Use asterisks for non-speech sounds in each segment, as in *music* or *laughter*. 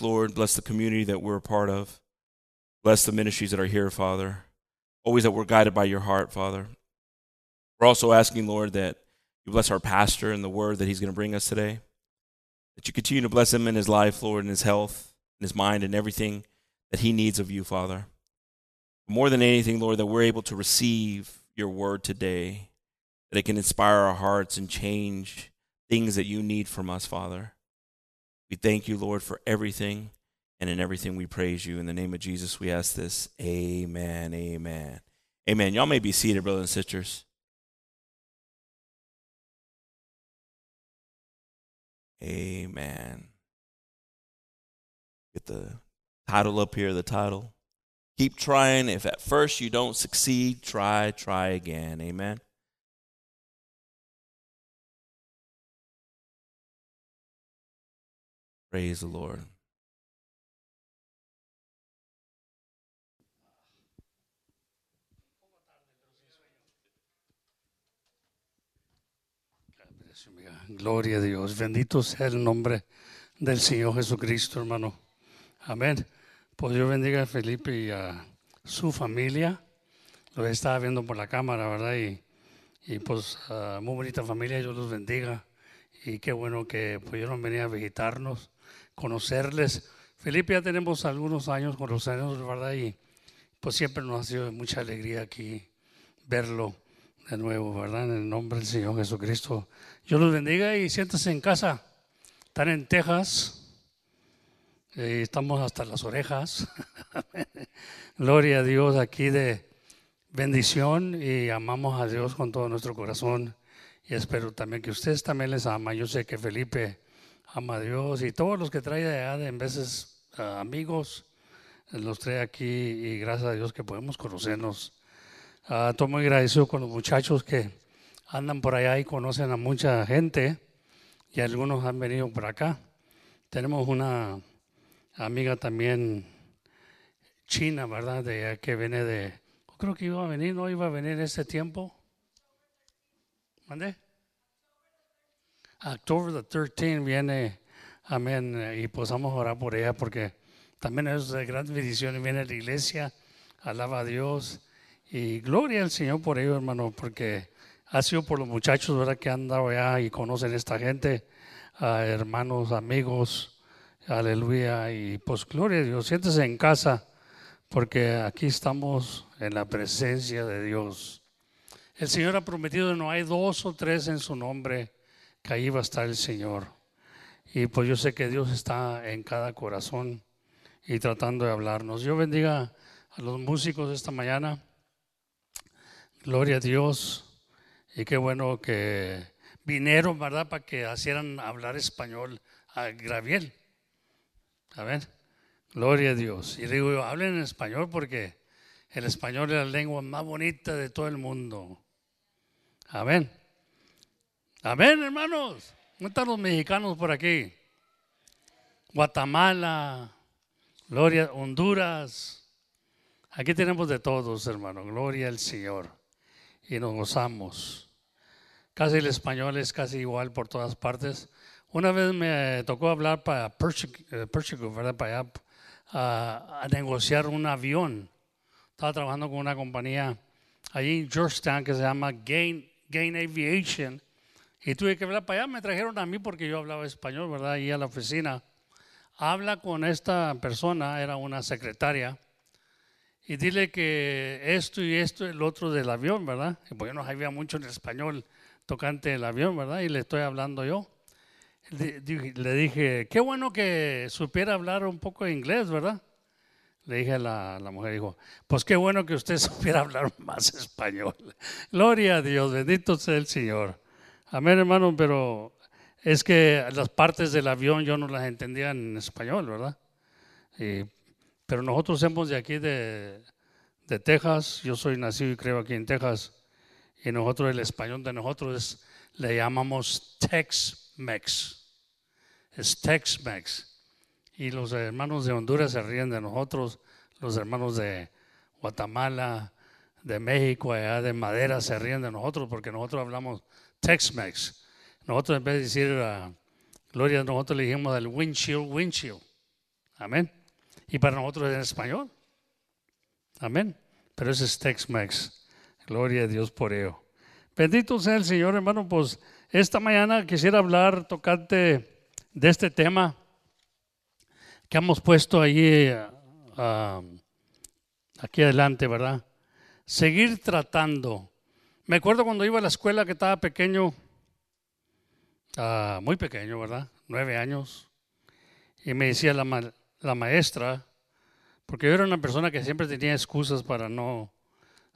Lord, bless the community that we're a part of. Bless the ministries that are here, Father. Always that we're guided by your heart, Father. We're also asking, Lord, that you bless our pastor and the word that he's going to bring us today. That you continue to bless him in his life, Lord, in his health, in his mind, and everything that he needs of you, Father. More than anything, Lord, that we're able to receive your word today, that it can inspire our hearts and change things that you need from us, Father. We thank you, Lord, for everything, and in everything we praise you. In the name of Jesus, we ask this. Amen. Amen. Amen. Y'all may be seated, brothers and sisters. Amen. Get the title up here, the title. Keep trying. If at first you don't succeed, try, try again. Amen. Praise the Lord. Gloria a Dios. Bendito sea el nombre del Señor Jesucristo, hermano. Amén. Pues Dios bendiga a Felipe y a su familia. Lo estaba viendo por la cámara, ¿verdad? Y, y pues uh, muy bonita familia, Dios los bendiga. Y qué bueno que pudieron venir a visitarnos, conocerles. Felipe ya tenemos algunos años conocernos, ¿verdad? Y pues siempre nos ha sido mucha alegría aquí verlo de nuevo, ¿verdad? En el nombre del Señor Jesucristo. Dios los bendiga y siéntese en casa. Están en Texas. Eh, estamos hasta las orejas. *laughs* Gloria a Dios aquí de bendición y amamos a Dios con todo nuestro corazón. Y espero también que ustedes también les aman. Yo sé que Felipe ama Dios y todos los que trae de allá, en veces amigos, los trae aquí y gracias a Dios que podemos conocernos. Uh, estoy muy agradecido con los muchachos que andan por allá y conocen a mucha gente y algunos han venido por acá. Tenemos una amiga también china, ¿verdad? De que viene de, creo que iba a venir, no iba a venir ese tiempo. ¿Mande? October the 13 viene, amén, y pues vamos orar por ella porque también es de gran bendición, viene a la iglesia, alaba a Dios y gloria al Señor por ello, hermano, porque ha sido por los muchachos, ¿verdad? Que han dado allá y conocen esta gente, hermanos, amigos, aleluya, y pues gloria a Dios, siéntese en casa porque aquí estamos en la presencia de Dios. El Señor ha prometido no hay dos o tres en su nombre, que ahí va a estar el Señor. Y pues yo sé que Dios está en cada corazón y tratando de hablarnos. Yo bendiga a los músicos esta mañana. Gloria a Dios. Y qué bueno que vinieron, ¿verdad? Para que hicieran hablar español a Graviel. A ver, gloria a Dios. Y digo, hablen en español porque el español es la lengua más bonita de todo el mundo. Amén. Amén, hermanos. ¿Dónde están los mexicanos por aquí? Guatemala, Gloria, Honduras. Aquí tenemos de todos, hermano. Gloria al Señor. Y nos gozamos. Casi el español es casi igual por todas partes. Una vez me tocó hablar para Perchico, ¿verdad? Para allá, a, a negociar un avión. Estaba trabajando con una compañía allí en Georgetown que se llama Gain Gain Aviation. Y tuve que hablar para allá. Me trajeron a mí porque yo hablaba español, ¿verdad? Ahí a la oficina. Habla con esta persona, era una secretaria, y dile que esto y esto, el otro del avión, ¿verdad? Y yo no sabía mucho en español tocante el avión, ¿verdad? Y le estoy hablando yo. Le dije, qué bueno que supiera hablar un poco de inglés, ¿verdad? Le dije a la, la, mujer, dijo, pues qué bueno que usted *laughs* supiera hablar más español. Gloria a Dios, bendito sea el Señor. Amén, hermano, pero es que las partes del avión yo no las entendía en español, ¿verdad? Pero nosotros somos de aquí, de, de Texas, yo soy nacido y creo aquí en Texas, y nosotros el español de nosotros es, le llamamos Tex-Mex. Es Tex-Mex. Y los hermanos de Honduras se ríen de nosotros, los hermanos de Guatemala, de México, allá de Madera se ríen de nosotros porque nosotros hablamos Tex-Mex. Nosotros en vez de decir uh, gloria, nosotros le dijimos al windshield, windshield. Amén. Y para nosotros en español. Amén. Pero ese es Tex-Mex. Gloria a Dios por ello. Bendito sea el Señor, hermano. Pues esta mañana quisiera hablar, tocarte de este tema que hemos puesto ahí, ah, aquí adelante, ¿verdad? Seguir tratando. Me acuerdo cuando iba a la escuela que estaba pequeño, ah, muy pequeño, ¿verdad? Nueve años. Y me decía la, maestra, porque yo era una persona que siempre tenía excusas para no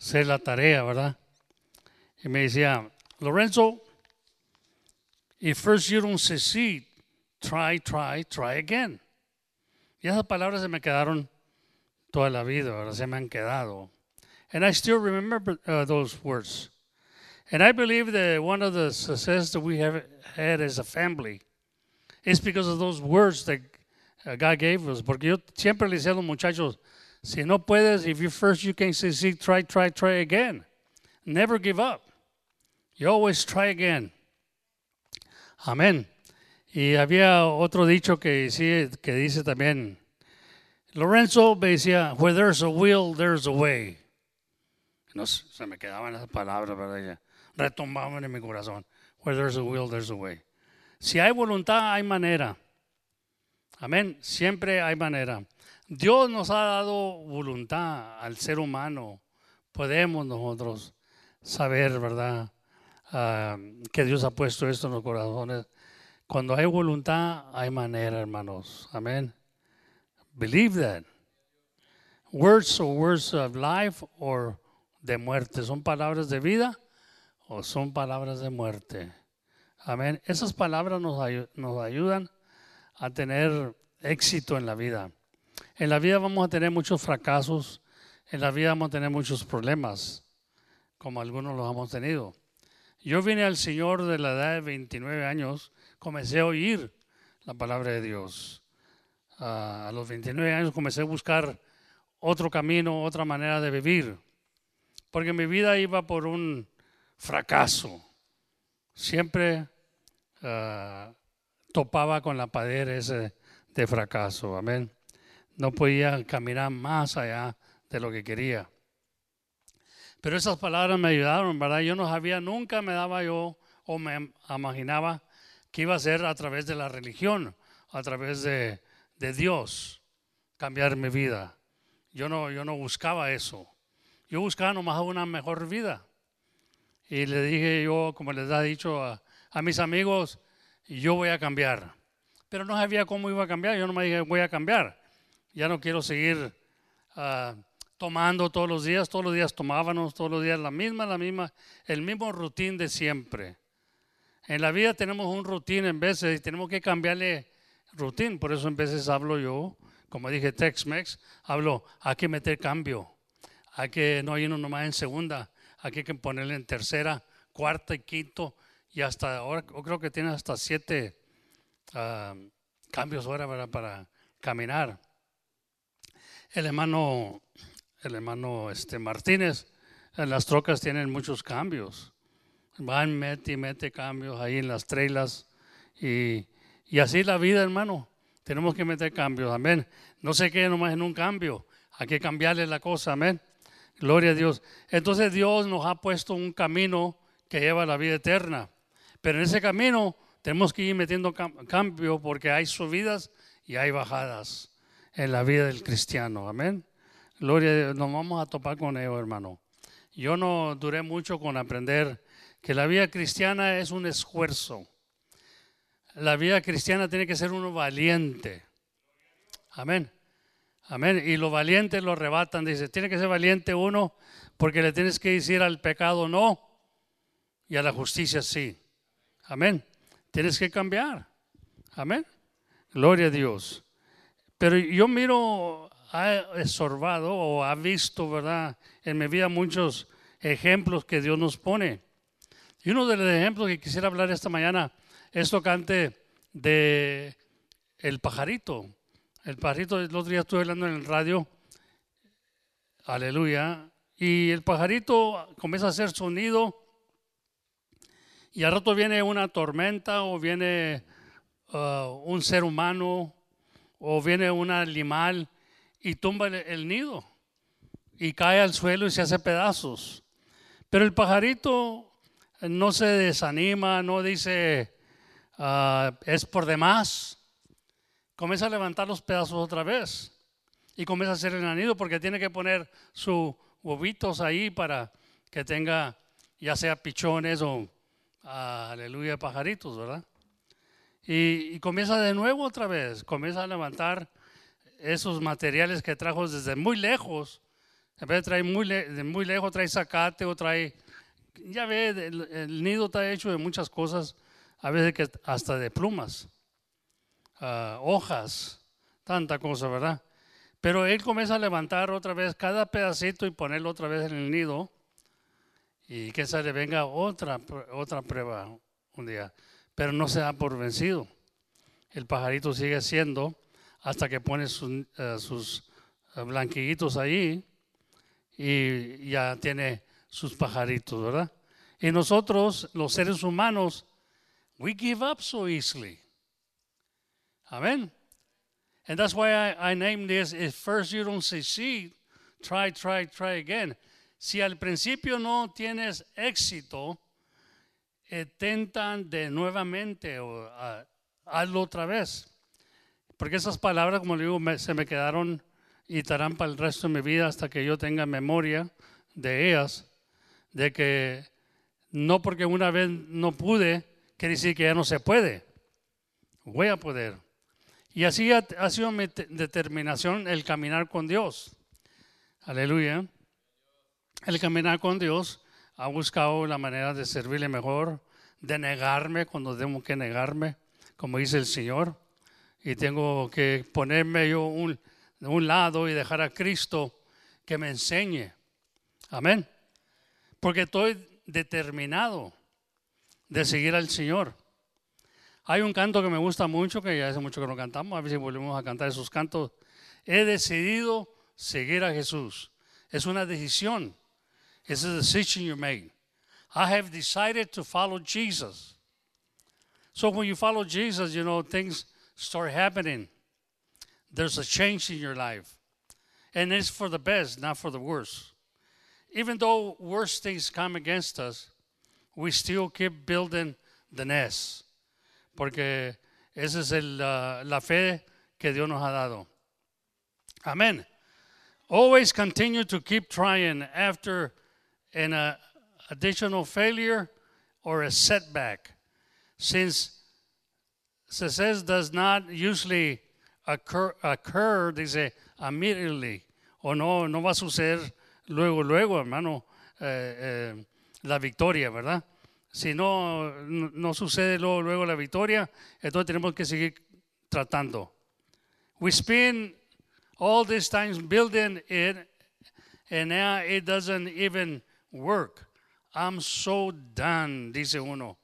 hacer la tarea, ¿verdad? Y me decía, Lorenzo, if first you don't succeed, try, try, try again. Y esas palabras se me quedaron toda la vida, ¿verdad? se me han quedado. And I still remember uh, those words. And I believe that one of the success that we have had as a family is because of those words that uh, God gave us. Porque yo siempre le decía a los muchachos, si no puedes, if you first you can succeed, try, try, try again. Never give up. You always try again. Amén. Y había otro dicho que, sí, que dice también, Lorenzo me decía, where there's a will, there's a way. No se me quedaban esas palabras, ¿verdad? Retombaban en mi corazón. Where there's a will, there's a way. Si hay voluntad, hay manera. Amén. Siempre hay manera. Dios nos ha dado voluntad al ser humano. Podemos nosotros saber, ¿verdad? Ah, que Dios ha puesto esto en los corazones cuando hay voluntad, hay manera, hermanos. Amén. Believe that. Words or words of life or de muerte. ¿Son palabras de vida o son palabras de muerte? Amén. Esas palabras nos, nos ayudan a tener éxito en la vida. En la vida vamos a tener muchos fracasos. En la vida vamos a tener muchos problemas, como algunos los hemos tenido. Yo vine al Señor de la edad de 29 años comencé a oír la palabra de Dios. a los 29 años comencé a buscar otro camino, otra manera de vivir, porque mi vida iba por un fracaso. Siempre ah, topaba con la pared ese de fracaso, amén. No podía caminar más allá de lo que quería. Pero esas palabras me ayudaron, ¿verdad? Yo no sabía, nunca me daba yo o me imaginaba que iba a ser a través de la religión, a través de, Dios, cambiar mi vida. Yo no, yo no buscaba eso. Yo buscaba nomás una mejor vida. Y le dije yo, como les he dicho a, mis amigos, yo voy a cambiar. Pero no sabía cómo iba a cambiar. Yo no me dije, voy a cambiar. Ya no quiero seguir ah, tomando todos los días. Todos los días tomábamos, todos los días la misma, la misma, el mismo rutín de siempre. En la vida tenemos un rutina en veces y tenemos que cambiarle rutina. Por eso en veces hablo yo, como dije Tex-Mex, hablo, hay que meter cambio. Hay que no irnos nomás en segunda, hay que ponerle en tercera, cuarta y quinto y hasta ahora creo que tiene hasta siete ah, cambios ahora para caminar. El hermano, el hermano este, Martínez, en las trocas tienen muchos cambios van, mete y mete cambios ahí en las trailas. Y, y así la vida, hermano. Tenemos que meter cambios, amén. No se quede nomás en un cambio, hay que cambiarle la cosa, amén. Gloria a Dios. Entonces Dios nos ha puesto un camino que lleva a la vida eterna. Pero en ese camino tenemos que ir metiendo cambio porque hay subidas y hay bajadas en la vida del cristiano. Amén. Gloria a Dios. Nos vamos a topar con ello, hermano. Yo no duré mucho con aprender que la vida cristiana es un esfuerzo. La vida cristiana tiene que ser uno valiente. Amén. Amén. Y lo valiente lo arrebatan. Dice, tiene que ser valiente uno porque le tienes que decir al pecado no y a la justicia sí. Amén. Tienes que cambiar. Amén. Gloria a Dios. Pero yo miro, ha esorbado o ha visto, ¿verdad? En mi vida muchos ejemplos que Dios nos pone. Y uno de los ejemplos que quisiera hablar esta mañana es tocante de el pajarito. El pajarito, el otro día estuve hablando en el radio, aleluya, y el pajarito comienza a hacer sonido y al rato viene una tormenta o viene uh, un ser humano o viene un animal y tumba el, nido y cae al suelo y se hace pedazos. Pero el pajarito no se desanima, no dice ah, es por demás. Comienza a levantar los pedazos otra vez y comienza a hacer el nido porque tiene que poner sus huevitos ahí para que tenga ya sea pichones o aleluya pajaritos, ¿verdad? Y, y comienza de nuevo otra vez, comienza a levantar esos materiales que trajo desde muy lejos. En vez de traer muy, le- de muy lejos, trae zacate o trae, ya ve, el, el nido está hecho de muchas cosas, a veces que hasta de plumas, ah, hojas, tanta cosa, ¿verdad? Pero él comienza a levantar otra vez cada pedacito y ponerlo otra vez en el nido y que se le venga otra, otra prueba un día. Pero no se da por vencido. El pajarito sigue siendo hasta que pone sus, eh, sus eh, blanquillitos ahí y ya tiene sus pajaritos, ¿verdad? Y nosotros, los seres humanos, we give up so easily. Amen. And that's why I, I named this, if first you don't succeed, try, try, try again. Si al principio no tienes éxito, eh, tentan de nuevamente o ah, hazlo otra vez. Porque esas palabras, como le digo, me- se me quedaron y estarán para el resto de mi vida hasta que yo tenga memoria de ellas, de que no porque una vez no pude, quiere decir que ya no se puede. Voy a poder. Y así ha, sido mi te- determinación el caminar con Dios. Aleluya. El caminar con Dios ha buscado la manera de servirle mejor, de negarme cuando tengo que negarme, como dice el Señor. Y tengo que ponerme yo un, de un lado y dejar a Cristo que me enseñe. Amén. Porque estoy determinado de seguir al Señor. Hay un canto que me gusta mucho, que ya hace mucho que no cantamos, a ver si volvemos a cantar esos cantos. He decidido seguir a Jesús. Es una decisión. It's a decision you made. I have decided to follow Jesus. So when you follow Jesus, you know, things start happening. There's a change in your life. And it's for the best, not for the worst. Even though worse things come against us, we still keep building the nest. Porque esa es el, uh, la fe que Dios nos ha dado. Amén. Always continue to keep trying after an uh, additional failure or a setback. Since success does not usually occur, occur dice, immediately, o no, no va a suceder luego, luego, hermano, eh, eh, la victoria, ¿verdad? Si no, no, sucede luego, luego la victoria, entonces tenemos que seguir tratando. We spend all these times building it, and now it doesn't even work. I'm so done, dice uno.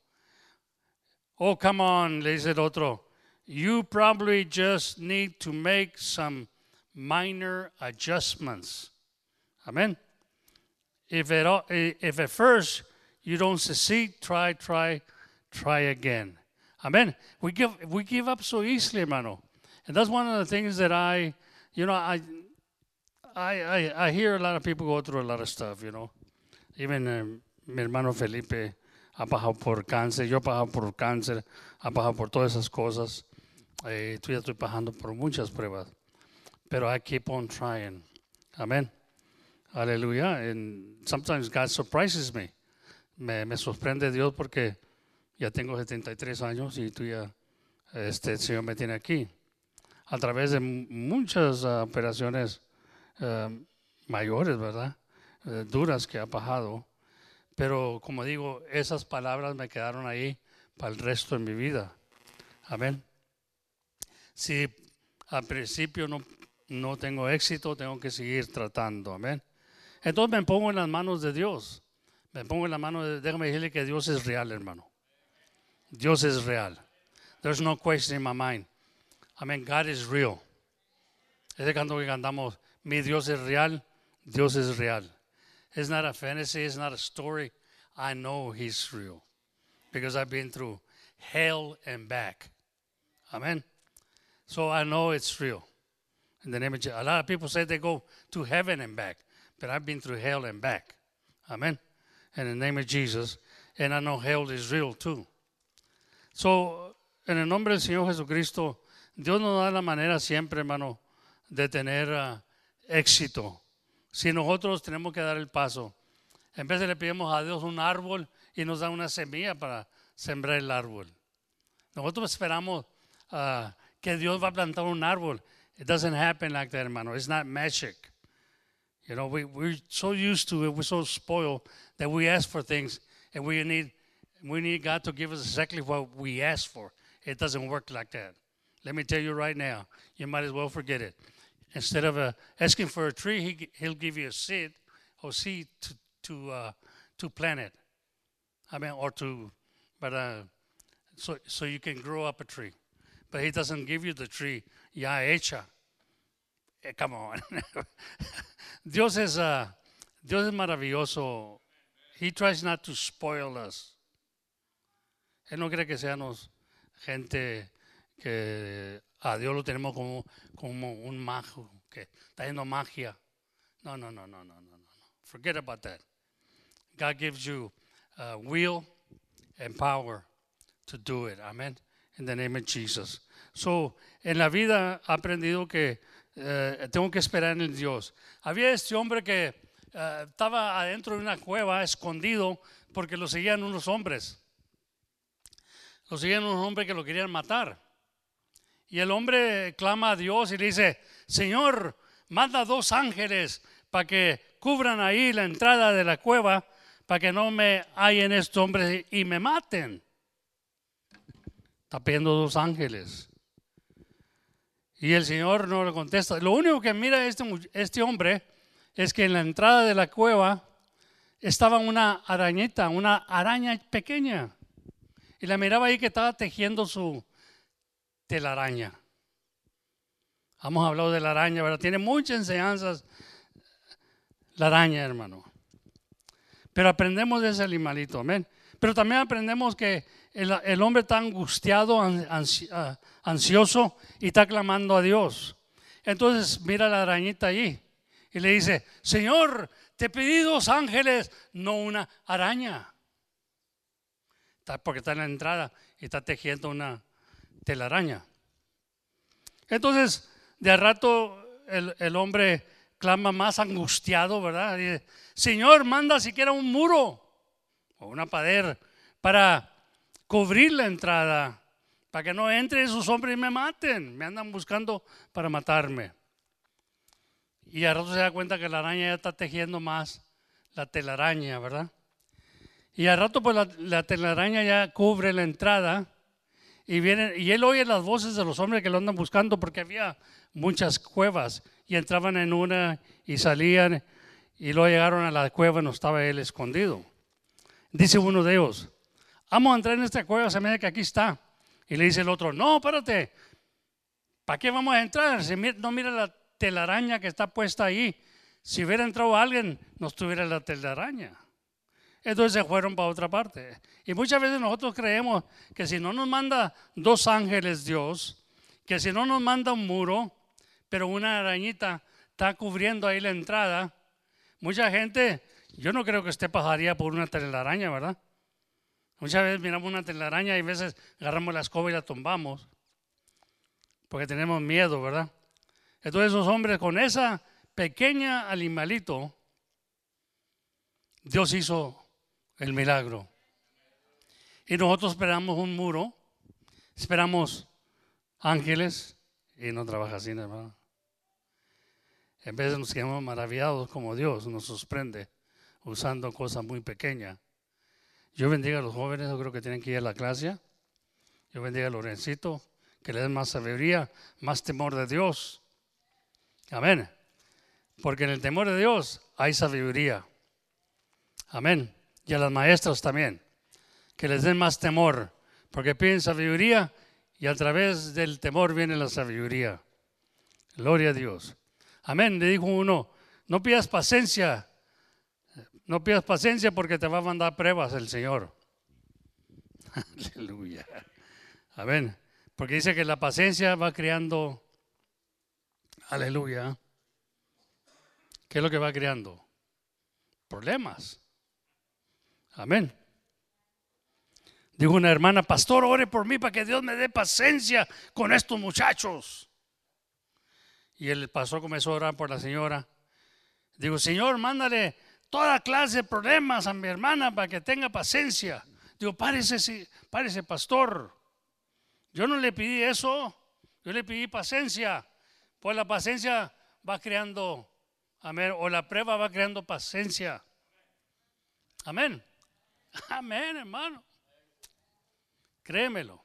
Oh, come on, le dice el otro. You probably just need to make some minor adjustments. Amen. If at, if at first you don't succeed, try, try, try again. Amen. We give we give up so easily, hermano, and that's one of the things that I, you know, I, I, I, I hear a lot of people go through a lot of stuff, you know. Even um, mi hermano Felipe ha pasado por cáncer, yo he pasado por cáncer, ha pasado por todas esas cosas. Eh, estoy pasando por muchas pruebas, pero I keep on trying. Amen. Hallelujah. And sometimes God surprises me. Me, sorprende Dios porque ya tengo 73 años y tú ya, este el Señor me tiene aquí. A través de mu- muchas ah, operaciones ah, mayores, ¿verdad? Eh, duras que ha pasado. Pero como digo, esas palabras me quedaron ahí para el resto de mi vida. Amén. Si al principio no, no tengo éxito, tengo que seguir tratando. Amén. Entonces me pongo en las manos de Dios. Me pongo en las manos de Déjame decirle que Dios es real, hermano. Dios es real. There's no question in my mind. Amén. God is real. Ese canto que cantamos, mi Dios es real, Dios es real. It's not a fantasy, it's not a story. I know He's real because I've been through hell and back. Amen. So I know it's real. In the name of Jesus. A lot of people say they go to heaven and back, but I've been through hell and back. Amen. In the name of Jesus. And I know hell is real too. So, en el nombre del Señor Jesucristo, Dios nos da la manera siempre, hermano, de tener uh, éxito. Si nosotros tenemos que dar el paso, en vez de le pedimos a Dios un árbol y nos da una semilla para sembrar el árbol. Nosotros esperamos uh, que Dios va a plantar un árbol. It doesn't happen like that, hermano. It's not magic. You know, we, we're so used to it, we're so spoiled that we ask for things and we need, we need God to give us exactly what we ask for. It doesn't work like that. Let me tell you right now, you might as well forget it. Instead of uh, asking for a tree, he, he'll give you a seed or seed to, to, uh, to plant it. I mean, or to, but uh, so, so you can grow up a tree. But he doesn't give you the tree ya hecha. Eh, come on. *laughs* Dios es, uh, Dios es maravilloso. He tries not to spoil us. Él no quiere que seamos gente que a Dios lo tenemos como, como un mago, que está haciendo magia. No, no, no, no, no, no, no. Forget about that. God gives you uh, will and power to do it. Amen. In the name of Jesus. So, en la vida he aprendido que eh, tengo que esperar en Dios. Había este hombre que eh, estaba adentro de una cueva, escondido, porque lo seguían unos hombres. Lo seguían unos hombres que lo querían matar. Y el hombre clama a Dios y le dice, Señor, manda dos ángeles para que cubran ahí la entrada de la cueva, para que no me hallen estos hombres y me maten. Está pidiendo dos ángeles. Y el Señor no le contesta. Lo único que mira este, este hombre es que en la entrada de la cueva estaba una arañita, una araña pequeña. Y la miraba ahí que estaba tejiendo su telaraña. Hemos hablado de la araña, ¿verdad? Tiene muchas enseñanzas la araña, hermano. Pero aprendemos de ese animalito, amén. Pero también aprendemos que el, hombre está angustiado, ah, ansioso y está clamando a Dios. Entonces mira la arañita allí y le dice, Señor, te pedí dos ángeles, no una araña. porque está en la entrada y está tejiendo una telaraña. Entonces, de a rato el, el hombre clama más angustiado, ¿verdad? Dice, Señor, manda siquiera un muro o una pader para cubrir la entrada, para que no entren esos hombres y me maten. Me andan buscando para matarme. Y a rato se da cuenta que la araña ya está tejiendo más la telaraña, ¿verdad? Y a rato pues la, telaraña ya cubre la entrada y vienen y él oye las voces de los hombres que lo andan buscando porque había muchas cuevas y entraban en una y salían y luego llegaron a la cueva y no estaba él escondido. Dice uno de ellos, vamos a entrar en esta cueva, se me que aquí está. Y le dice el otro, no, espérate, ¿para qué vamos a entrar? Si no mira la telaraña que está puesta ahí. Si hubiera entrado alguien, no estuviera la telaraña. Entonces se fueron para otra parte. Y muchas veces nosotros creemos que si no nos manda dos ángeles Dios, que si no nos manda un muro, pero una arañita está cubriendo ahí la entrada, mucha gente, yo no creo que esté pasaría por una telaraña, ¿verdad? Muchas veces miramos una telaraña y a veces agarramos la escoba y la tumbamos. Porque tenemos miedo, ¿verdad? Entonces esos hombres con esa pequeña animalito, Dios hizo el milagro. Y nosotros esperamos un muro, esperamos ángeles y no trabaja así, hermano. En vez nos quedamos maravillados como Dios nos sorprende usando cosas muy pequeñas yo bendiga a los jóvenes, yo creo que tienen que ir a la clase. Yo bendiga a Lorencito, que le den más sabiduría, más temor de Dios. Amén. Porque en el temor de Dios hay sabiduría. Amén. Y a las maestras también, que les den más temor, porque piden sabiduría y a través del temor viene la sabiduría. Gloria a Dios. Amén. Le dijo uno, no pidas paciencia no pidas paciencia porque te va a mandar pruebas el Señor. *laughs* Aleluya. Amén. Porque dice que la paciencia va creando, aleluya, ¿qué es lo que va creando? Problemas. Amén. Dijo una hermana, pastor, ore por mí para que Dios me dé paciencia con estos muchachos. Y el pastor comenzó a orar por la señora. Digo, Señor, mándale toda clase de problemas a mi hermana para que tenga paciencia. Digo, párese, párese, pastor. Yo no le pedí eso, yo le pedí paciencia. Pues la paciencia va creando, amén, o la prueba va creando paciencia. Amén. *laughs* Amén, hermano. Créemelo.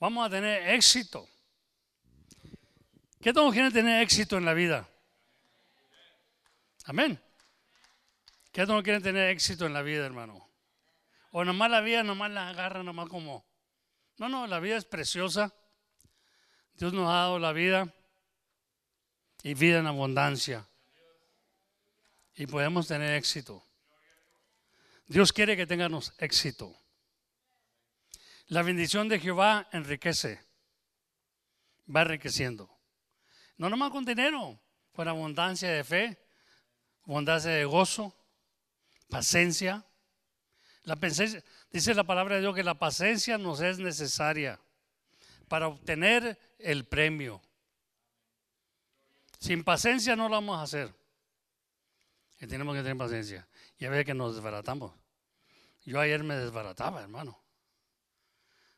Vamos a tener éxito. ¿Qué todos quieren tener éxito en la vida? Amén. ¿Qué todos quieren tener éxito en la vida, hermano? O nomás la vida, nomás la agarra, nomás como. No, no, la vida es preciosa. Dios nos ha dado la vida y vida en abundancia. Y podemos tener éxito. Dios quiere que tengamos éxito. La bendición de Jehová enriquece, va enriqueciendo. No nomás con dinero, con abundancia de fe, abundancia de gozo, paciencia. La dice la palabra de Dios que la paciencia nos es necesaria para obtener el premio. Sin paciencia no lo vamos a hacer. Y tenemos que tener paciencia. Y a ver que nos desbaratamos. Yo ayer me desbarataba, hermano.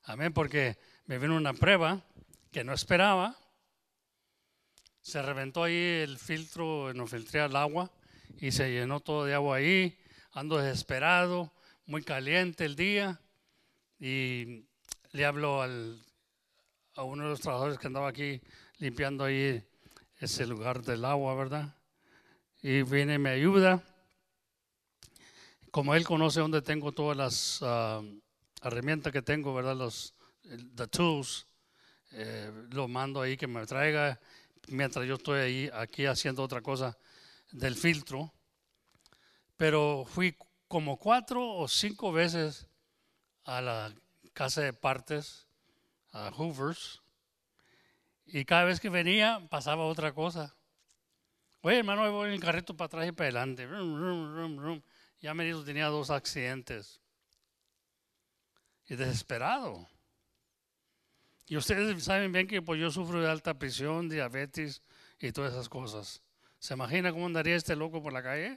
Amén, porque me vino una prueba que no esperaba. Se reventó ahí el filtro, no filtré el agua y se llenó todo de agua ahí. Ando desesperado, muy caliente el día. Y le hablo al, a uno de los trabajadores que andaba aquí limpiando ahí ese lugar del agua, ¿verdad? Y viene y me ayuda. Como él conoce dónde tengo todas las ah, herramienta que tengo, ¿verdad? Los the tools, eh, lo mando ahí que me traiga mientras yo estoy ahí, aquí haciendo otra cosa del filtro. Pero fui como cuatro o cinco veces a la casa de partes, a Hoover's, y cada vez que venía pasaba otra cosa. Oye, hermano, voy en el carrito para atrás y para adelante. Ya me dijo, tenía dos accidentes y desesperado. Y ustedes saben bien que pues, yo sufro de alta presión, diabetes y todas esas cosas. ¿Se imagina cómo andaría este loco por la calle?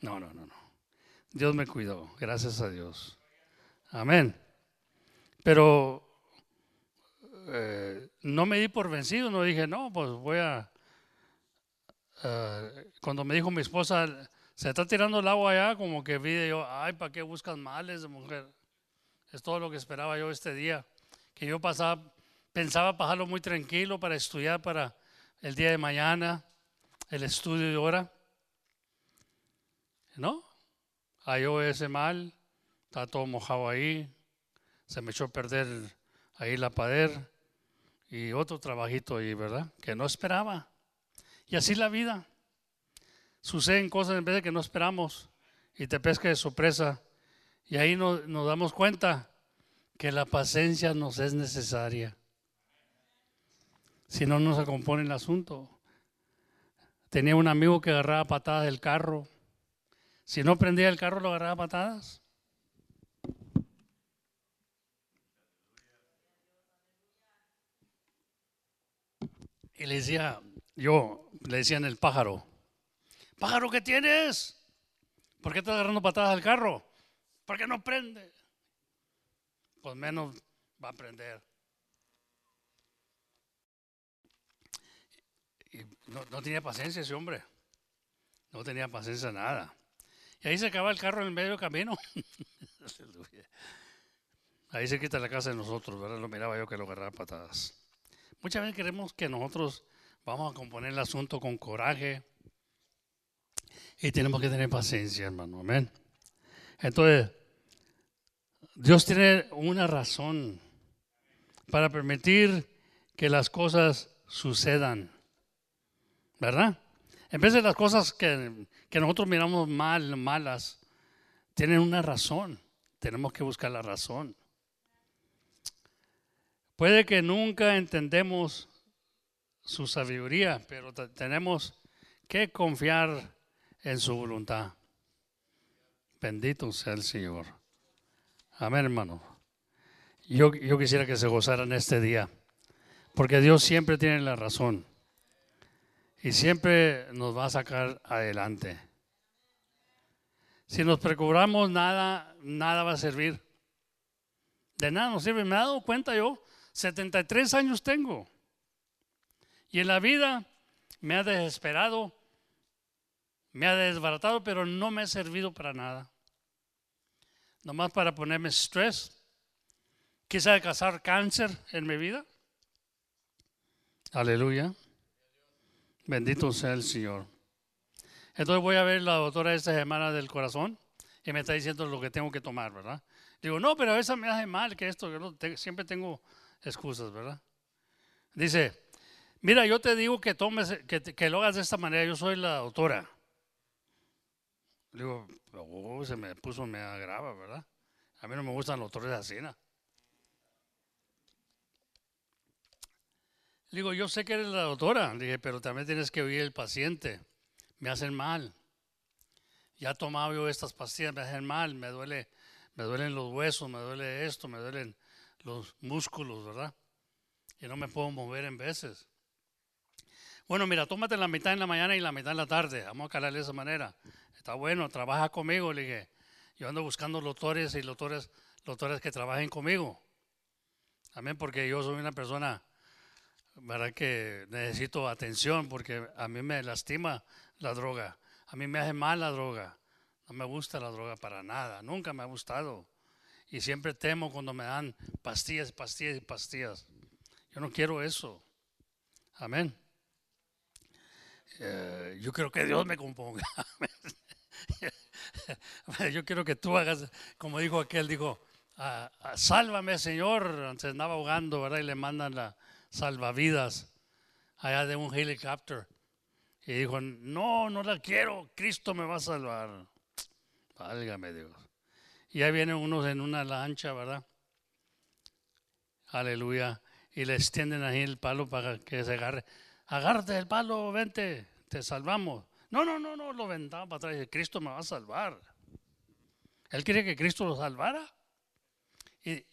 No, no, no, no. Dios me cuidó, gracias a Dios. Amén. Pero eh, no me di por vencido, no dije, no, pues voy a... Eh, cuando me dijo mi esposa, se está tirando el agua allá, como que vi yo, ay, ¿para qué buscas males de mujer? Es todo lo que esperaba yo este día. Que yo pasaba, pensaba pasarlo muy tranquilo para estudiar para el día de mañana, el estudio de hora. ¿No? Halló ese mal, está todo mojado ahí, se me echó a perder ahí la pader y otro trabajito ahí, ¿verdad? Que no esperaba. Y así la vida. Suceden cosas en vez de que no esperamos y te pesca de sorpresa y ahí nos, damos cuenta que la paciencia nos es necesaria. Si no nos acompone el asunto. Tenía un amigo que agarraba patadas del carro. Si no prendía el carro, lo agarraba patadas. Y le decía, yo le decía en el pájaro, pájaro, ¿qué tienes? ¿Por qué estás agarrando patadas al carro? ¿Por qué no prende? Pues menos va a prender. Y no, tenía paciencia ese hombre. No tenía paciencia nada. Y ahí se acaba el carro en el medio del camino. *laughs* ahí se quita la casa de nosotros, ¿verdad? Lo miraba yo que lo agarraba patadas. Muchas veces queremos que nosotros vamos a componer el asunto con coraje. Y tenemos que tener paciencia, hermano. Amén. Entonces, Dios tiene una razón para permitir que las cosas sucedan, ¿verdad? En vez de las cosas que, nosotros miramos mal, malas, tienen una razón. Tenemos que buscar la razón. Puede que nunca entendemos su sabiduría, pero te- tenemos que confiar en su voluntad. Bendito sea el Señor. Amén, hermano. Yo, yo quisiera que se gozaran este día, porque Dios siempre tiene la razón y siempre nos va a sacar adelante. Si nos preocupamos, nada, nada va a servir. De nada nos sirve. Me he dado cuenta yo, 73 años tengo. Y en la vida me ha desesperado, me ha desbaratado, pero no me ha servido para nada. Nomás para ponerme estrés. Quise causar cáncer en mi vida. Aleluya. Bendito sea el Señor. Entonces voy a ver la doctora esta semana del corazón y me está diciendo lo que tengo que tomar, ¿verdad? Digo, no, pero esa me hace mal, que esto, que siempre tengo excusas, ¿verdad? Dice, mira, yo te digo que tomes, que, lo hagas de esta manera, yo soy la doctora. Digo, oh, se me puso, me agrava, ¿verdad? A mí no me gustan los doctores así, ¿no? Digo, yo sé que eres la doctora, dije, pero también tienes que oír el paciente. Me hacen mal. Ya he tomado yo estas pastillas, me hacen mal, me duele, me duelen los huesos, me duele esto, me duelen los músculos, ¿verdad? Y no me puedo mover en veces. Bueno, mira, tómate la mitad en la mañana y la mitad en la tarde. Vamos a calarle de esa manera. Está bueno, trabaja conmigo, le dije. Yo ando buscando doctores y doctores, doctores que trabajen conmigo. Amén, porque yo soy una persona, ¿verdad? Que necesito atención porque a mí me lastima la droga. A mí me hace mal la droga. No me gusta la droga para nada. Nunca me ha gustado. Y siempre temo cuando me dan pastillas, pastillas y pastillas. Yo no quiero eso. Amén. Eh, yo quiero que Dios me componga. *laughs* yo quiero que tú hagas, como dijo aquel, dijo, "Ah, ah, sálvame Señor. Antes andaba ahogando, ¿verdad? Y le mandan la salvavidas allá de un helicóptero. Y dijo, no, no la quiero, Cristo me va a salvar. Válgame Dios. Y ahí vienen unos en una lancha, ¿verdad? Aleluya. Y le extienden ahí el palo para que se agarre. Agárrate el palo, vente, te salvamos. No, no, no, no, lo vendaba para atrás. Dice, Cristo me va a salvar. Él quería que Cristo lo salvara. Y,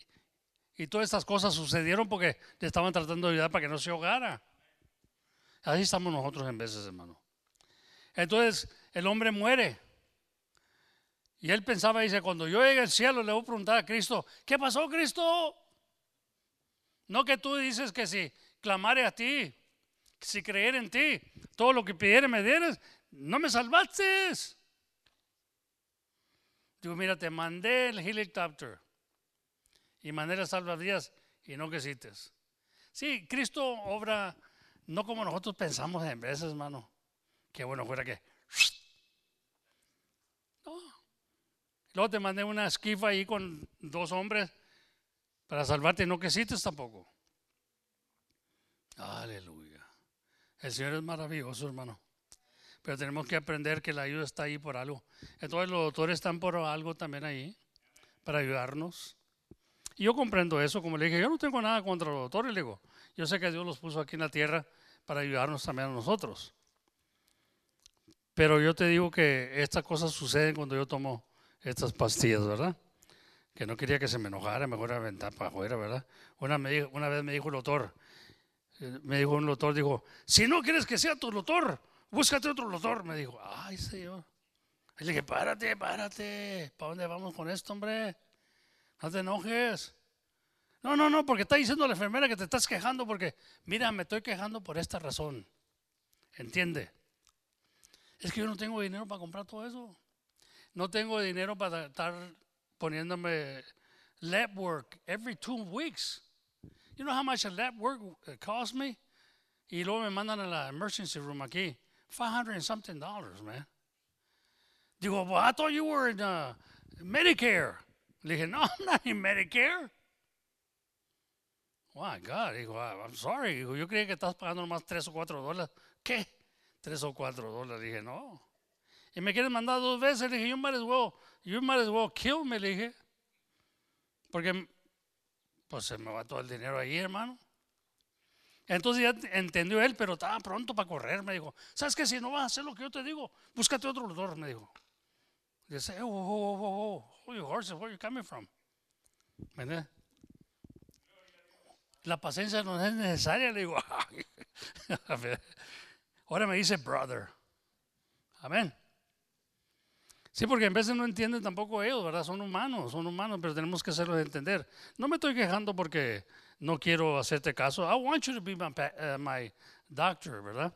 y todas estas cosas sucedieron porque le estaban tratando de ayudar para que no se ahogara. Así estamos nosotros en veces, hermano. Entonces, el hombre muere. Y él pensaba, dice, cuando yo llegue al cielo le voy a preguntar a Cristo, ¿qué pasó, Cristo? No que tú dices que si clamare a ti, si creer en ti, todo lo que pidiere me dieres, no me salvaste. Digo, mira, te mandé el helicóptero y mandé las salvavidas y no quisites. Sí, Cristo obra no como nosotros pensamos en veces, hermano. Qué bueno fuera que. No. Luego te mandé una esquifa ahí con dos hombres para salvarte y no quisites tampoco. Aleluya. El Señor es maravilloso, hermano. Pero tenemos que aprender que la ayuda está ahí por algo. Entonces los doctores están por algo también ahí, para ayudarnos. Y yo comprendo eso, como le dije, yo no tengo nada contra los doctores, le digo. Yo sé que Dios los puso aquí en la tierra para ayudarnos también a nosotros. Pero yo te digo que estas cosas suceden cuando yo tomo estas pastillas, ¿verdad? Que no quería que se me enojara, mejor aventar para afuera, ¿verdad? Una, me una vez me dijo el doctor, eh, me dijo un doctor, dijo, si no quieres que sea tu doctor, búscate otro doctor. Me dijo, ay, señor. Le dije, párate, párate. ¿Para dónde vamos con esto, hombre? No te enojes. No, no, no, porque está diciendo la enfermera que te estás quejando porque, mira, me estoy quejando por esta razón. ¿Entiende? Es que yo no tengo dinero para comprar todo eso. No tengo dinero para estar poniéndome lab work every two weeks. You know how much a lab work uh, cost me? Y luego me mandan a la emergency room aquí. 500 and something dollars, man. Digo, well, I thought you were in uh, Medicare. Le dije, no, I'm *laughs* not in Medicare. Oh my God, digo, "Ah, I'm sorry. Digo, yo creía que estás pagando nomás 3 o 4 dólares. ¿Qué? 3 o 4 dólares. Dije, no. Y me quieren mandar dos veces. Le dije, you might as well, you might as well kill me, le dije. Porque pues se me va todo el dinero ahí, hermano. Entonces ya entendió él, pero estaba pronto para correr. Me dijo, ¿sabes qué? Si no vas a hacer lo que yo te digo, búscate otro lugar, me dijo. Dice, oh, oh, oh, your horses, where you coming from? La paciencia no es necesaria, le digo. *laughs* Ahora me dice brother. Amén. Sí, porque en veces no entienden tampoco ellos, ¿verdad? Son humanos, son humanos, pero tenemos que hacerlos entender. No me estoy quejando porque no quiero hacerte caso. I want you to be my, uh, my doctor, ¿verdad?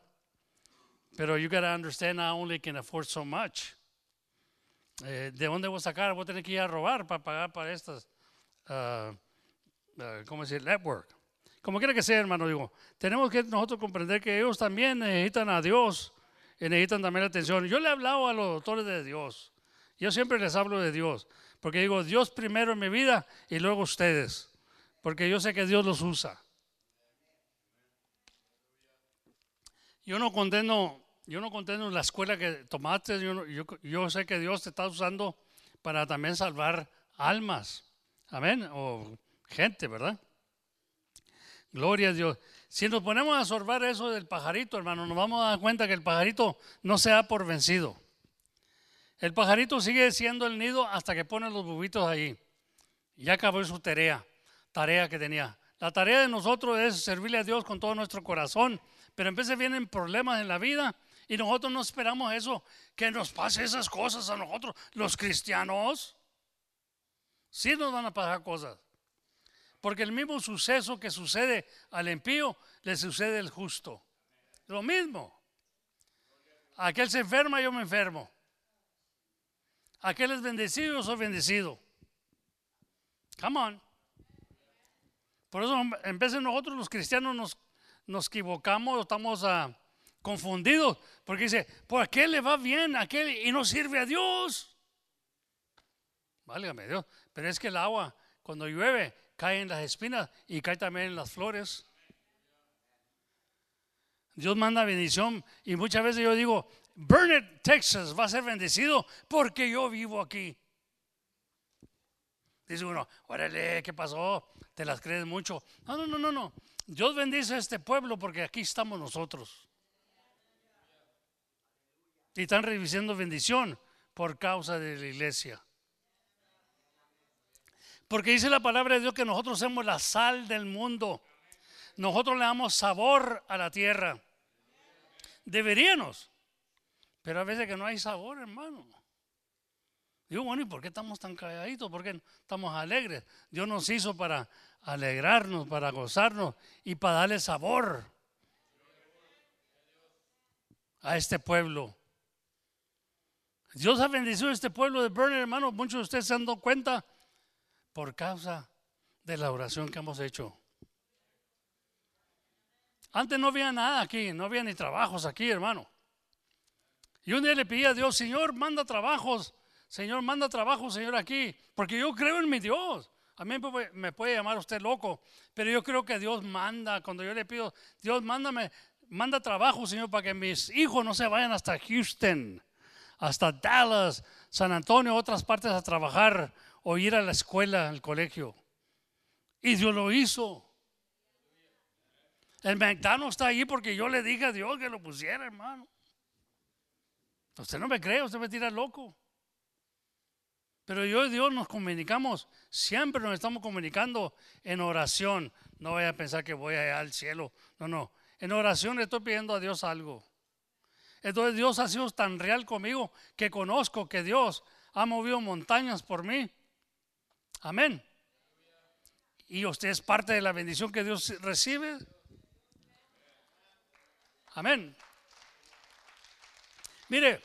Pero you gotta understand I only can afford so much. Eh, ¿De dónde voy a sacar? Voy a tener que ir a robar para pagar para estas, uh, uh, ¿cómo decir? Network. Como quiera que sea, hermano, digo, tenemos que nosotros comprender que ellos también necesitan a Dios y necesitan también la atención. Yo le he hablado a los doctores de Dios. Yo siempre les hablo de Dios, porque digo, Dios primero en mi vida y luego ustedes, porque yo sé que Dios los usa. Yo no condeno, yo no condeno la escuela que tomaste, yo, yo, sé que Dios te está usando para también salvar almas, amén, o gente, ¿verdad? Gloria a Dios. Si nos ponemos a absorber eso del pajarito, hermano, nos vamos a dar cuenta que el pajarito no se da por vencido. El pajarito sigue siendo el nido hasta que pone los bubitos ahí. Ya acabó su tarea, tarea que tenía. La tarea de nosotros es servirle a Dios con todo nuestro corazón, pero en vez vienen problemas en la vida y nosotros no esperamos eso, que nos pase esas cosas a nosotros, los cristianos. Sí nos van a pasar cosas. Porque el mismo suceso que sucede al impío, le sucede al justo. Lo mismo. Aquel se enferma, yo me enfermo. Aquel es bendecido, yo soy bendecido. Come on. Por eso en vez de nosotros los cristianos nos, nos equivocamos, estamos uh, confundidos, porque dice, por aquel le va bien, aquel y no sirve a Dios. Válgame Dios, pero es que el agua, cuando llueve, cae en las espinas y cae también en las flores. Dios manda bendición y muchas veces yo digo, Burnett, Texas va a ser bendecido porque yo vivo aquí. Dice uno, órale, ¿qué pasó? ¿Te las crees mucho? No, no, no, no, no. Dios bendice a este pueblo porque aquí estamos nosotros. Y están recibiendo bendición por causa de la iglesia. Porque dice la palabra de Dios que nosotros somos la sal del mundo. Nosotros le damos sabor a la tierra. Deberíamos. Pero a veces que no hay sabor, hermano. Digo, bueno, ¿y por qué estamos tan calladitos? ¿Por qué estamos alegres? Dios nos hizo para alegrarnos, para gozarnos y para darle sabor a este pueblo. Dios ha bendecido a este pueblo de Burner, hermano. Muchos de ustedes se han dado cuenta por causa de la oración que hemos hecho. Antes no había nada aquí, no había ni trabajos aquí, hermano. Y un día le pedí a Dios, Señor, manda trabajos, Señor, manda trabajos, Señor, aquí, porque yo creo en mi Dios. A mí me puede llamar usted loco, pero yo creo que Dios manda. Cuando yo le pido, Dios, mándame, manda trabajo, Señor, para que mis hijos no se vayan hasta Houston, hasta Dallas, San Antonio, otras partes a trabajar o ir a la escuela, al colegio. Y Dios lo hizo. El McDonald's está ahí porque yo le dije a Dios que lo pusiera, hermano. Usted no me cree, usted me tira loco. Pero yo y Dios nos comunicamos, siempre nos estamos comunicando en oración. No voy a pensar que voy allá al cielo. No, no. En oración le estoy pidiendo a Dios algo. Entonces Dios ha sido tan real conmigo que conozco que Dios ha movido montañas por mí. Amén. Y usted es parte de la bendición que Dios recibe. Amén. Mire,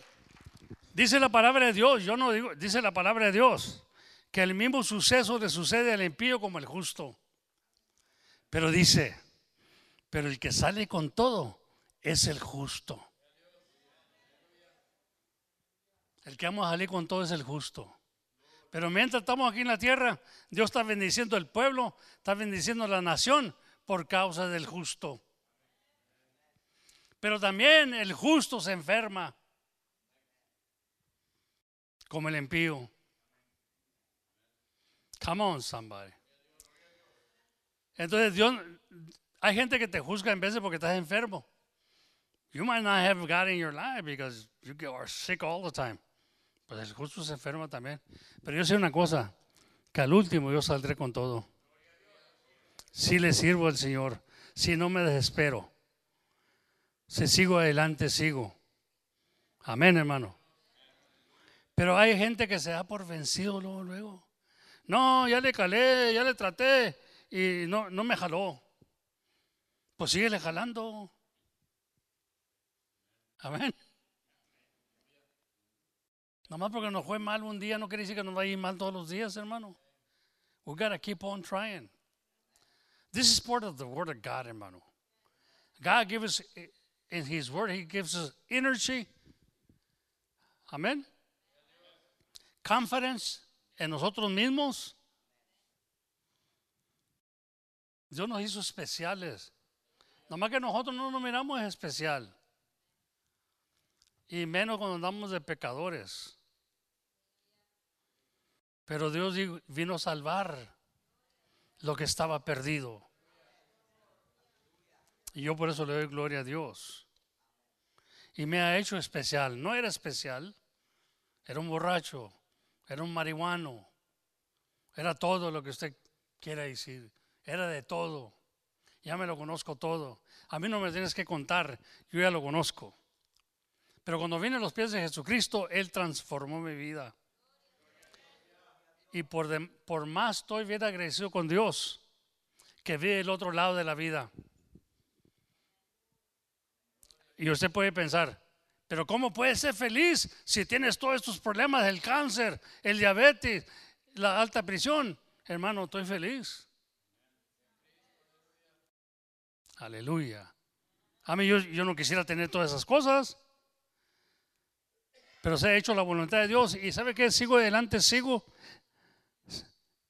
dice la palabra de Dios, yo no digo, dice la palabra de Dios, que el mismo suceso le sucede al impío como el justo. Pero dice, pero el que sale con todo es el justo. El que vamos a salir con todo es el justo. Pero mientras estamos aquí en la tierra, Dios está bendiciendo el pueblo, está bendiciendo la nación por causa del justo. Pero también el justo se enferma, como el impío. Come on, somebody. Entonces Dios, hay gente que te juzga en de porque estás enfermo. You might not have God in your life because you are sick all the time. Pues el justo se enferma también. Pero yo sé una cosa, que al último yo saldré con todo. Si le sirvo al Señor, si no me desespero, si sigo adelante, sigo. Amén, hermano. Pero hay gente que se da por vencido luego, luego. No, ya le calé, ya le traté y no, no me jaló. Pues síguele jalando. Amén. Nomás porque nos fue mal un día no quiere decir que nos va a ir mal todos los días, hermano. We gotta keep on trying. This is part of the word of God, hermano. God gives us in His word, He gives us energy. Amén. Confidence en nosotros mismos. Dios nos hizo especiales. Nomás que nosotros no nos miramos especial. Y menos cuando andamos de pecadores. Pero Dios di- vino a salvar lo que estaba perdido. Y yo por eso le doy gloria a Dios. Y me ha hecho especial. No era especial. Era un borracho. Era un marihuano. Era todo lo que usted quiera decir. Era de todo. Ya me lo conozco todo. A mí no me tienes que contar. Yo ya lo conozco. Pero cuando vine a los pies de Jesucristo, Él transformó mi vida. Y por, por más estoy bien agradecido con Dios que vi el otro lado de la vida. Y usted puede pensar, pero ¿cómo puedes ser feliz si tienes todos estos problemas, el cáncer, el diabetes, la alta presión? Hermano, estoy feliz. Aleluya. A mí yo, yo no quisiera tener todas esas cosas, pero se ha hecho la voluntad de Dios y ¿sabe qué? Sigo adelante, sigo,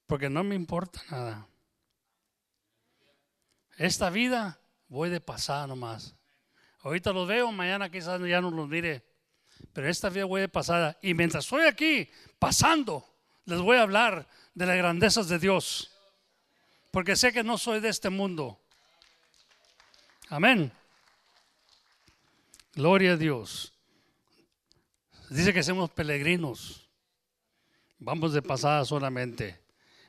porque no me importa nada. Esta vida voy de pasada nomás. Ahorita los veo, mañana quizás ya no los mire, pero esta vida voy de pasada. Y mientras estoy aquí pasando, les voy a hablar de las grandezas de Dios, porque sé que no soy de este mundo. Amén. Gloria a Dios. Dice que somos peregrinos. Vamos de pasada solamente.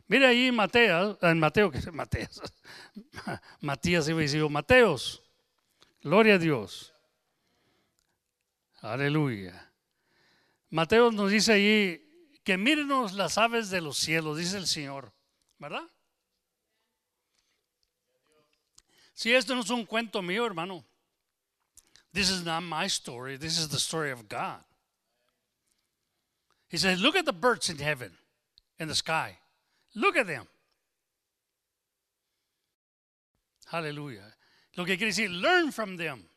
Mire ahí Mateo, en Mateo, que Mateas, *laughs* Matías iba a Mateos. Gloria a Dios. Aleluya. Mateo nos dice ahí que mírenos las aves de los cielos, dice el Señor, ¿verdad? Si esto no es un cuento mío, hermano. This is not my story. This is the story of God. He says, Look at the birds in heaven, in the sky. Look at them. Hallelujah. Lo que quiere decir, learn from them.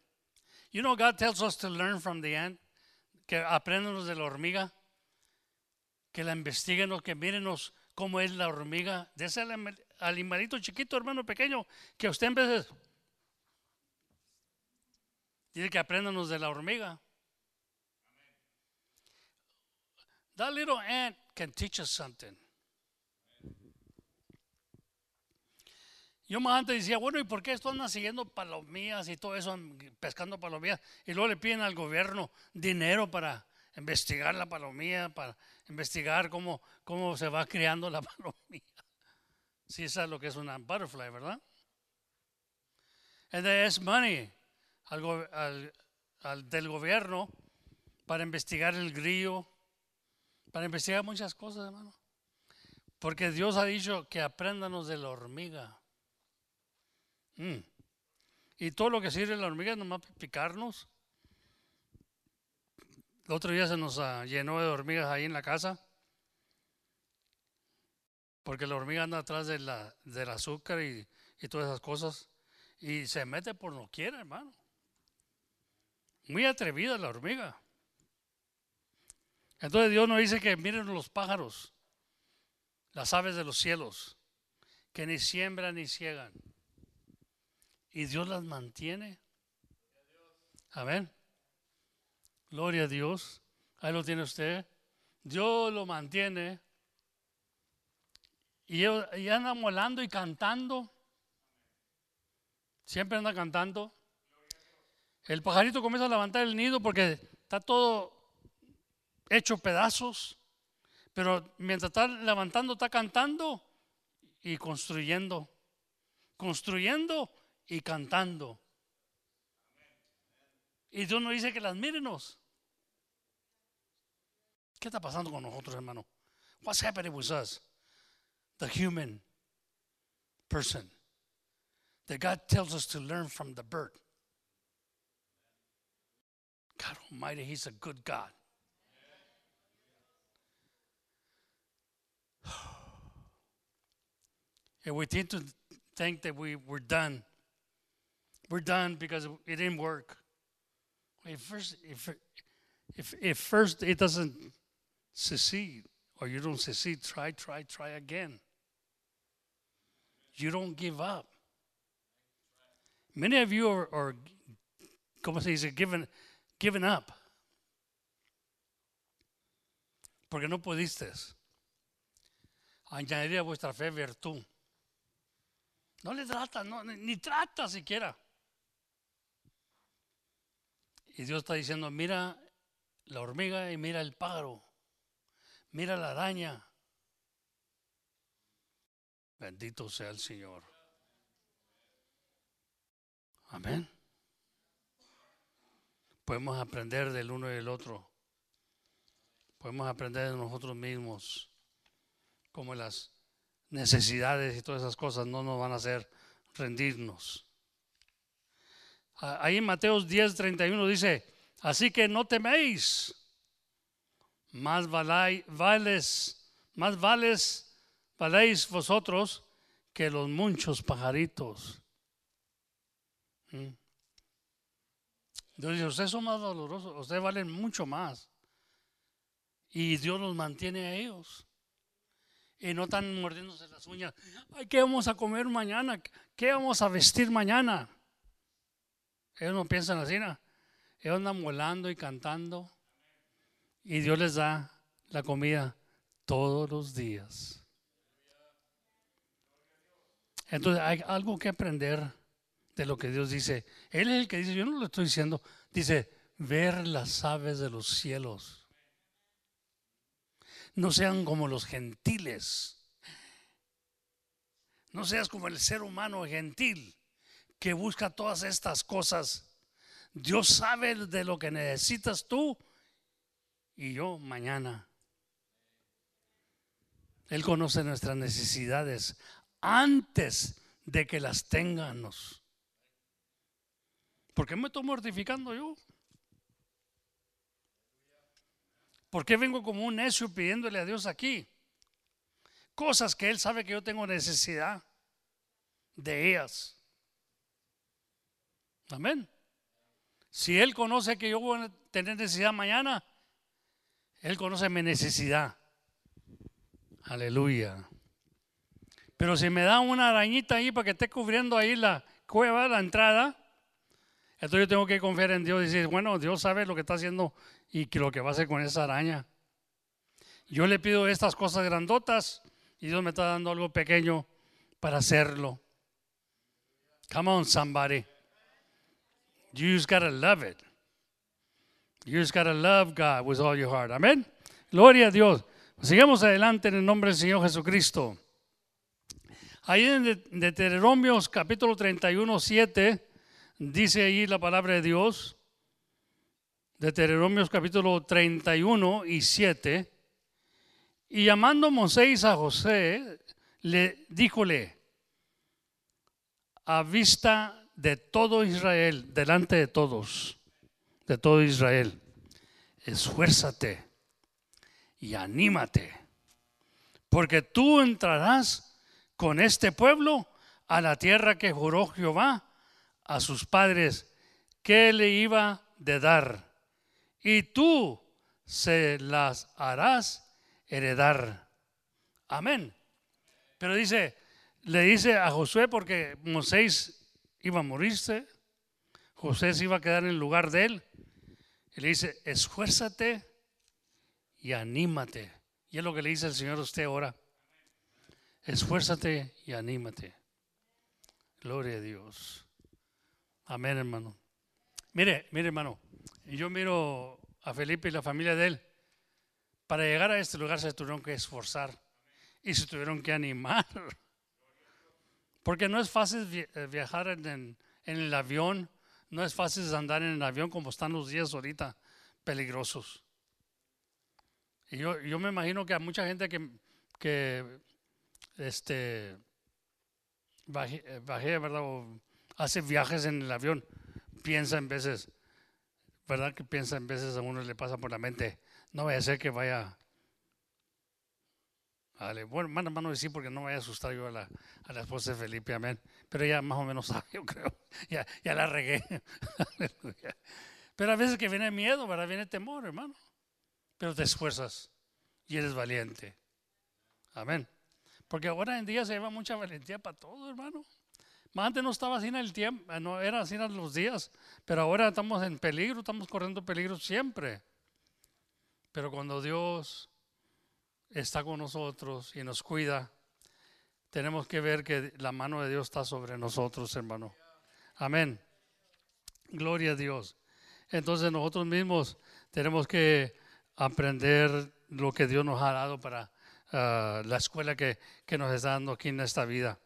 You know, God tells us to learn from the ant, que aprendanos de la hormiga, que la investiguenos, que mírenos cómo es la hormiga, de ese anim- animalito chiquito, hermano pequeño, que usted en. Dice que aprendanos de la hormiga. That little ant can teach us something. Yo más antes decía, bueno, ¿y por qué esto andan siguiendo palomías y todo eso, pescando palomías? Y luego le piden al gobierno dinero para investigar la palomía, para investigar cómo, cómo se va creando la *laughs* palomía. Sí, esa es lo que es una butterfly, ¿verdad? And there's money al- del gobierno para investigar el grillo, para investigar muchas cosas, hermano. Porque Dios ha dicho que apréndanos de la hormiga. Mm. Y todo lo que sirve la hormiga es nomás picarnos. El otro día se nos ah, llenó de hormigas ahí en la casa. Porque la hormiga anda atrás de la, del azúcar y, y todas esas cosas. Y se mete por no quiere, hermano. Muy atrevida la hormiga. Entonces Dios nos dice que miren los pájaros, las aves de los cielos, que ni siembran ni ciegan. Y Dios las mantiene. Amén. Gloria a Dios. Ahí lo tiene usted. Dios lo mantiene. Y, y andan volando y cantando. Siempre anda cantando. El pajarito comienza a levantar el nido porque está todo hecho pedazos. Pero mientras está levantando, está cantando y construyendo. Construyendo y cantando. Y Dios nos dice que las mírenos. ¿Qué está pasando con nosotros, hermano? What's happening with us? The human person. That God tells us to learn from the bird. God Almighty, He's a good God. *sighs* And we tend to think that we, we're done. We're done because it didn't work. If first, if, if, if first it doesn't succeed, or you don't succeed, try, try, try again. You don't give up. Many of you are, are ¿cómo se dice? Given, given up. Porque no pudiste añadir a vuestra fe virtud. No le trata, no, ni trata siquiera. Y Dios está diciendo, mira la hormiga y mira el pájaro, mira la araña. Bendito sea el Señor. Amén. Podemos aprender del uno y del otro. Podemos aprender de nosotros mismos. Como las necesidades y todas esas cosas no nos van a hacer rendirnos. Ahí en Mateos 10, 31 dice, así que no teméis, más vales, más vales, valéis vosotros que los muchos pajaritos. ¿Mm? Dios dice, ustedes son más valorosos, ustedes valen mucho más. Y Dios los mantiene a ellos. Y no están mordiéndose las uñas. Ay, ¿qué vamos a comer mañana? ¿Qué vamos a vestir mañana? Ellos no piensan así, ¿no? Ellos andan volando y cantando. Y Dios les da la comida todos los días. Entonces hay algo que aprender de lo que Dios dice. Él es el que dice, yo no lo estoy diciendo, dice, ver las aves de los cielos. No sean como los gentiles. No seas como el ser humano gentil que busca todas estas cosas. Dios sabe de lo que necesitas tú y yo mañana. Él conoce nuestras necesidades antes de que las tengamos. ¿Por qué me estoy mortificando yo? ¿Por qué vengo como un necio pidiéndole a Dios aquí? Cosas que Él sabe que yo tengo necesidad de ellas. Amén. Si Él conoce que yo voy a tener necesidad mañana, Él conoce mi necesidad. Aleluya. Pero si me da una arañita ahí para que esté cubriendo ahí la cueva, la entrada, entonces yo tengo que confiar en Dios y decir, bueno, Dios sabe lo que está haciendo y que lo que va a hacer con esa araña. Yo le pido estas cosas grandotas y Dios me está dando algo pequeño para hacerlo. Come on, somebody. You just gotta love it. You just gotta love God with all your heart. Amén. Gloria a Dios. Sigamos adelante en el nombre del Señor Jesucristo. Ahí en Deuteronomios capítulo 31, 7, dice ahí la palabra de Dios. Deuteronomios capítulo 31 y 7. Y llamando Moisés a José, le díjole, a vista de todo Israel, delante de todos, de todo Israel. Esfuérzate y anímate, porque tú entrarás con este pueblo a la tierra que juró Jehová a sus padres que le iba de dar, y tú se las harás heredar. Amén. Pero dice, le dice a Josué porque Moisés iba a morirse, José se iba a quedar en el lugar de él. Y le dice, esfuérzate y anímate. Y es lo que le dice el Señor a usted ahora. Esfuérzate y anímate. Gloria a Dios. Amén, hermano. Mire, mire, hermano. Yo miro a Felipe y la familia de él. Para llegar a este lugar se tuvieron que esforzar y se tuvieron que animar. *laughs* Porque no es fácil eh, viajar en, el avión, no es fácil andar en el avión como están los días ahorita, peligrosos. Y yo, yo me imagino que hay mucha gente que, que este, bajé, ¿verdad? Hace viajes en el avión, piensa en veces, ¿verdad? Que piensa en veces a uno le pasa por la mente, no vaya a ser que vaya Vale, bueno, mano, mano, sí, porque no vaya a asustar yo a la, a la esposa de Felipe, amén. Pero ya más o menos sabe, *laughs* yo creo. Ya, ya la regué. *laughs* Pero a veces que viene miedo, ¿verdad? Viene temor, hermano. Pero te esfuerzas y eres valiente. Amén. Porque ahora en día se lleva mucha valentía para todo, hermano. Antes no estaba así en el tiempo, eh, no era así en los días, pero ahora estamos en peligro, estamos corriendo peligro siempre. Pero cuando Dios está con nosotros y nos cuida, tenemos que ver que la mano de Dios está sobre nosotros, hermano. Amén. Gloria a Dios. Entonces nosotros mismos tenemos que aprender lo que Dios nos ha dado para ah, la escuela que, que nos está dando aquí en esta vida.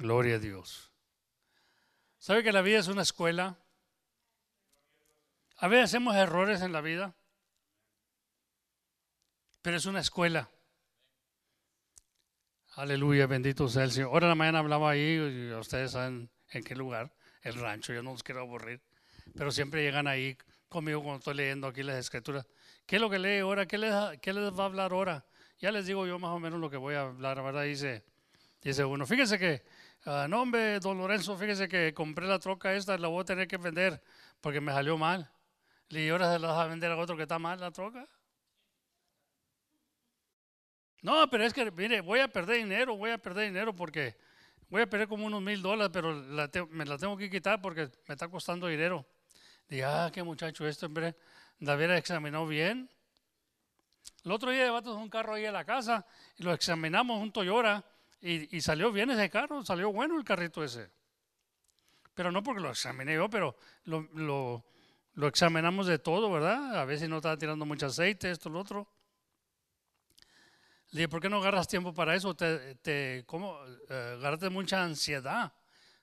Gloria a Dios. ¿Sabe que la vida es una escuela? A veces hacemos errores en la vida pero es una escuela. Aleluya, bendito sea el Señor. Ahora en la mañana hablaba ahí, y ustedes saben en qué lugar, el rancho, yo no los quiero aburrir, pero siempre llegan ahí conmigo cuando estoy leyendo aquí las escrituras. ¿Qué es lo que lee ahora? ¿Qué les, va a hablar ahora? Ya les digo yo más o menos lo que voy a hablar, ¿verdad? Dice, dice uno, fíjese que, uh, no hombre, don Lorenzo, fíjese que compré la troca esta, la voy a tener que vender porque me salió mal. Y ahora se la vas a vender a otro que está mal la troca. No, pero es que, mire, voy a perder dinero, voy a perder dinero porque voy a perder como unos mil dólares, pero me la tengo que quitar porque me está costando dinero. Dije, ah, qué muchacho esto, hombre, la hubiera examinado bien. El otro día llevamos un carro ahí a la casa y lo examinamos un Toyota y, salió bien ese carro, salió bueno el carrito ese. Pero no porque lo examiné yo, pero lo, examinamos de todo, ¿verdad? A veces no estaba tirando mucho aceite, esto, lo otro. Le dije, ¿por qué no agarras tiempo para eso? Te, te ¿cómo? Eh, mucha ansiedad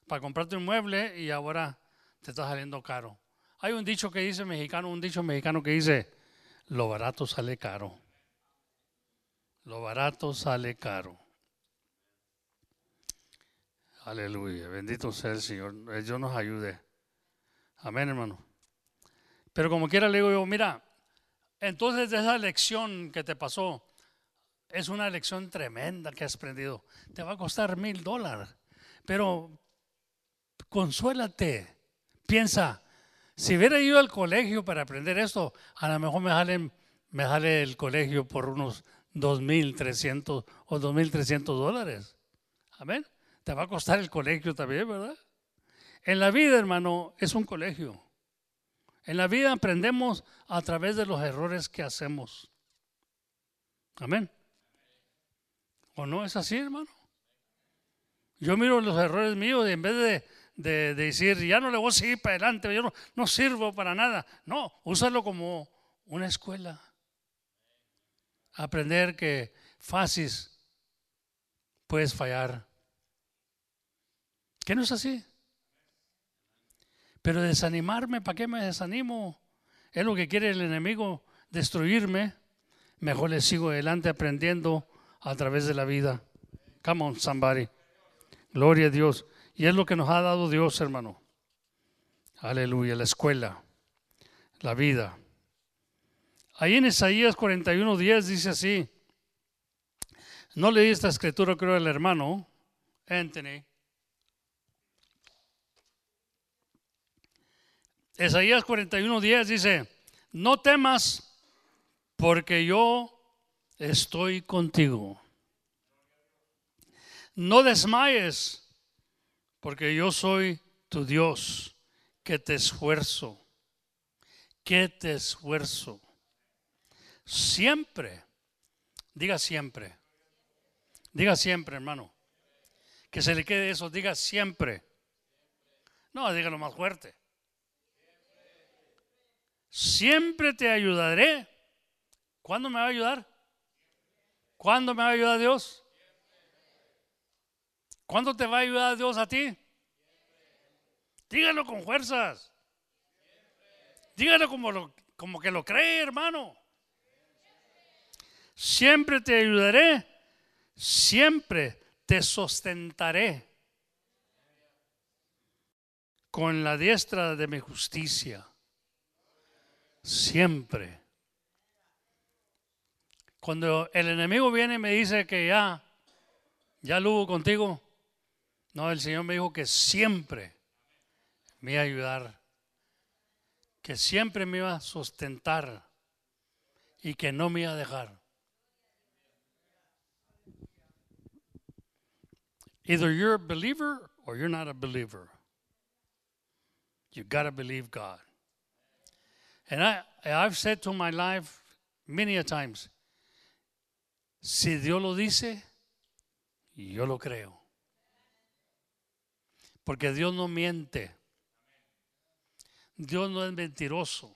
para comprarte un mueble y ahora te está saliendo caro. Hay un dicho que dice mexicano, un dicho mexicano que dice, lo barato sale caro. Lo barato sale caro. Aleluya, bendito sea el Señor. Dios nos ayude. Amén, hermano. Pero como quiera le digo yo, mira, entonces de esa lección que te pasó, es una lección tremenda que has aprendido. Te va a costar mil dólares. Pero consuélate. Piensa, si hubiera ido al colegio para aprender esto, a lo mejor me me sale el colegio por unos 2.300 o 2.300 dólares. Amén. Te va a costar el colegio también, ¿verdad? En la vida, hermano, es un colegio. En la vida aprendemos a través de los errores que hacemos. Amén. ¿O no es así, hermano? Yo miro los errores míos y en vez de, decir, ya no le voy a seguir para adelante, yo no, sirvo para nada. No, úsalo como una escuela. Aprender que fácil puedes fallar. ¿Qué no es así? Pero desanimarme, ¿para qué me desanimo? Es lo que quiere el enemigo, destruirme. Mejor le sigo adelante aprendiendo a través de la vida. Come on, somebody. Gloria a Dios. Y es lo que nos ha dado Dios, hermano. Aleluya, la escuela, la vida. Ahí en Isaías 41.10 dice así. No leí esta escritura, creo, al hermano Anthony. Isaías 41.10 dice, no temas porque yo estoy contigo. No desmayes, porque yo soy tu Dios, que te esfuerzo, que te esfuerzo. Siempre, diga siempre, diga siempre, hermano, que se le quede eso, diga siempre. No, dígalo más fuerte. Siempre te ayudaré. ¿Cuándo me va a ayudar? ¿Cuándo me va a ayudar Dios? ¿Cuándo te va a ayudar Dios a ti? Dígalo con fuerzas. Dígalo como, lo, como que lo cree, hermano. Siempre te ayudaré. Siempre te sustentaré con la diestra de mi justicia. Siempre. Cuando el enemigo viene y me dice que ya, ya lo hubo contigo, no, el Señor me dijo que siempre me iba a ayudar, que siempre me iba a sustentar y que no me iba a dejar. Either you're a believer or you're not a believer. You got to believe God. And I, I've said to my life many a times, si Dios lo dice, yo lo creo. Porque Dios no miente. Dios no es mentiroso.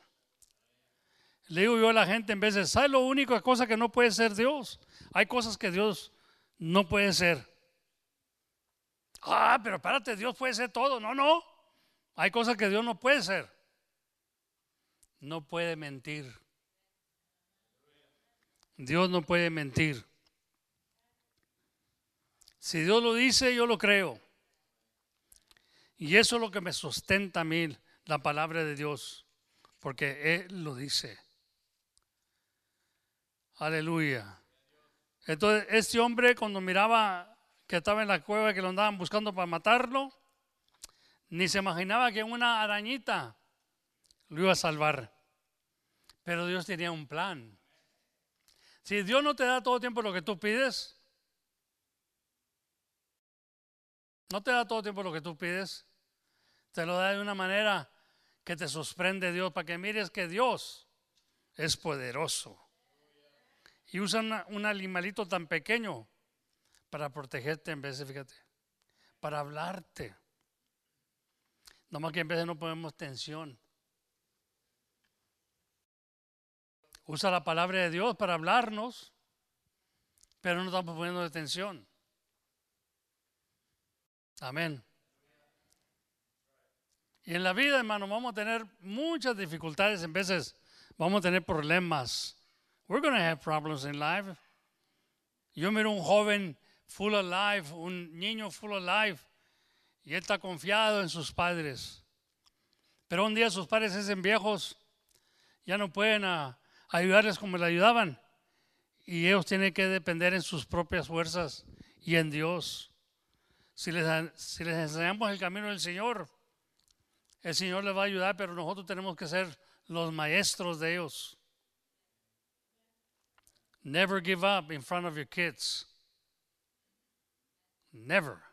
Le digo yo a la gente en de, ¿sabes lo único cosa que no puede ser Dios? Hay cosas que Dios no puede ser. Ah, pero espérate, Dios puede ser todo. No, no. Hay cosas que Dios no puede ser. No puede mentir. Dios no puede mentir. Si Dios lo dice, yo lo creo. Y eso es lo que me sustenta a mí, la palabra de Dios, porque Él lo dice. Aleluya. Entonces, este hombre cuando miraba que estaba en la cueva que lo andaban buscando para matarlo, ni se imaginaba que una arañita lo iba a salvar. Pero Dios tenía un plan. Si Dios no te da todo tiempo lo que tú pides, no te da todo tiempo lo que tú pides, te lo da de una manera que te sorprende Dios, para que mires que Dios es poderoso. Y usa un animalito tan pequeño para protegerte en de, fíjate, para hablarte. Nomás que en vez de no ponemos tensión. Usa la palabra de Dios para hablarnos, pero no estamos poniendo atención. Amén. Y en la vida, hermano, vamos a tener muchas dificultades, en veces vamos a tener problemas. We're going to have problems in life. Yo miro un joven full of life, un niño full of life, y él está confiado en sus padres. Pero un día sus padres se hacen viejos, ya no pueden ayudarles como le ayudaban, y ellos tienen que depender en sus propias fuerzas y en Dios. Si les, si les enseñamos el camino del Señor, el Señor les va a ayudar, pero nosotros tenemos que ser los maestros de ellos. Never give up in front of your kids. Never.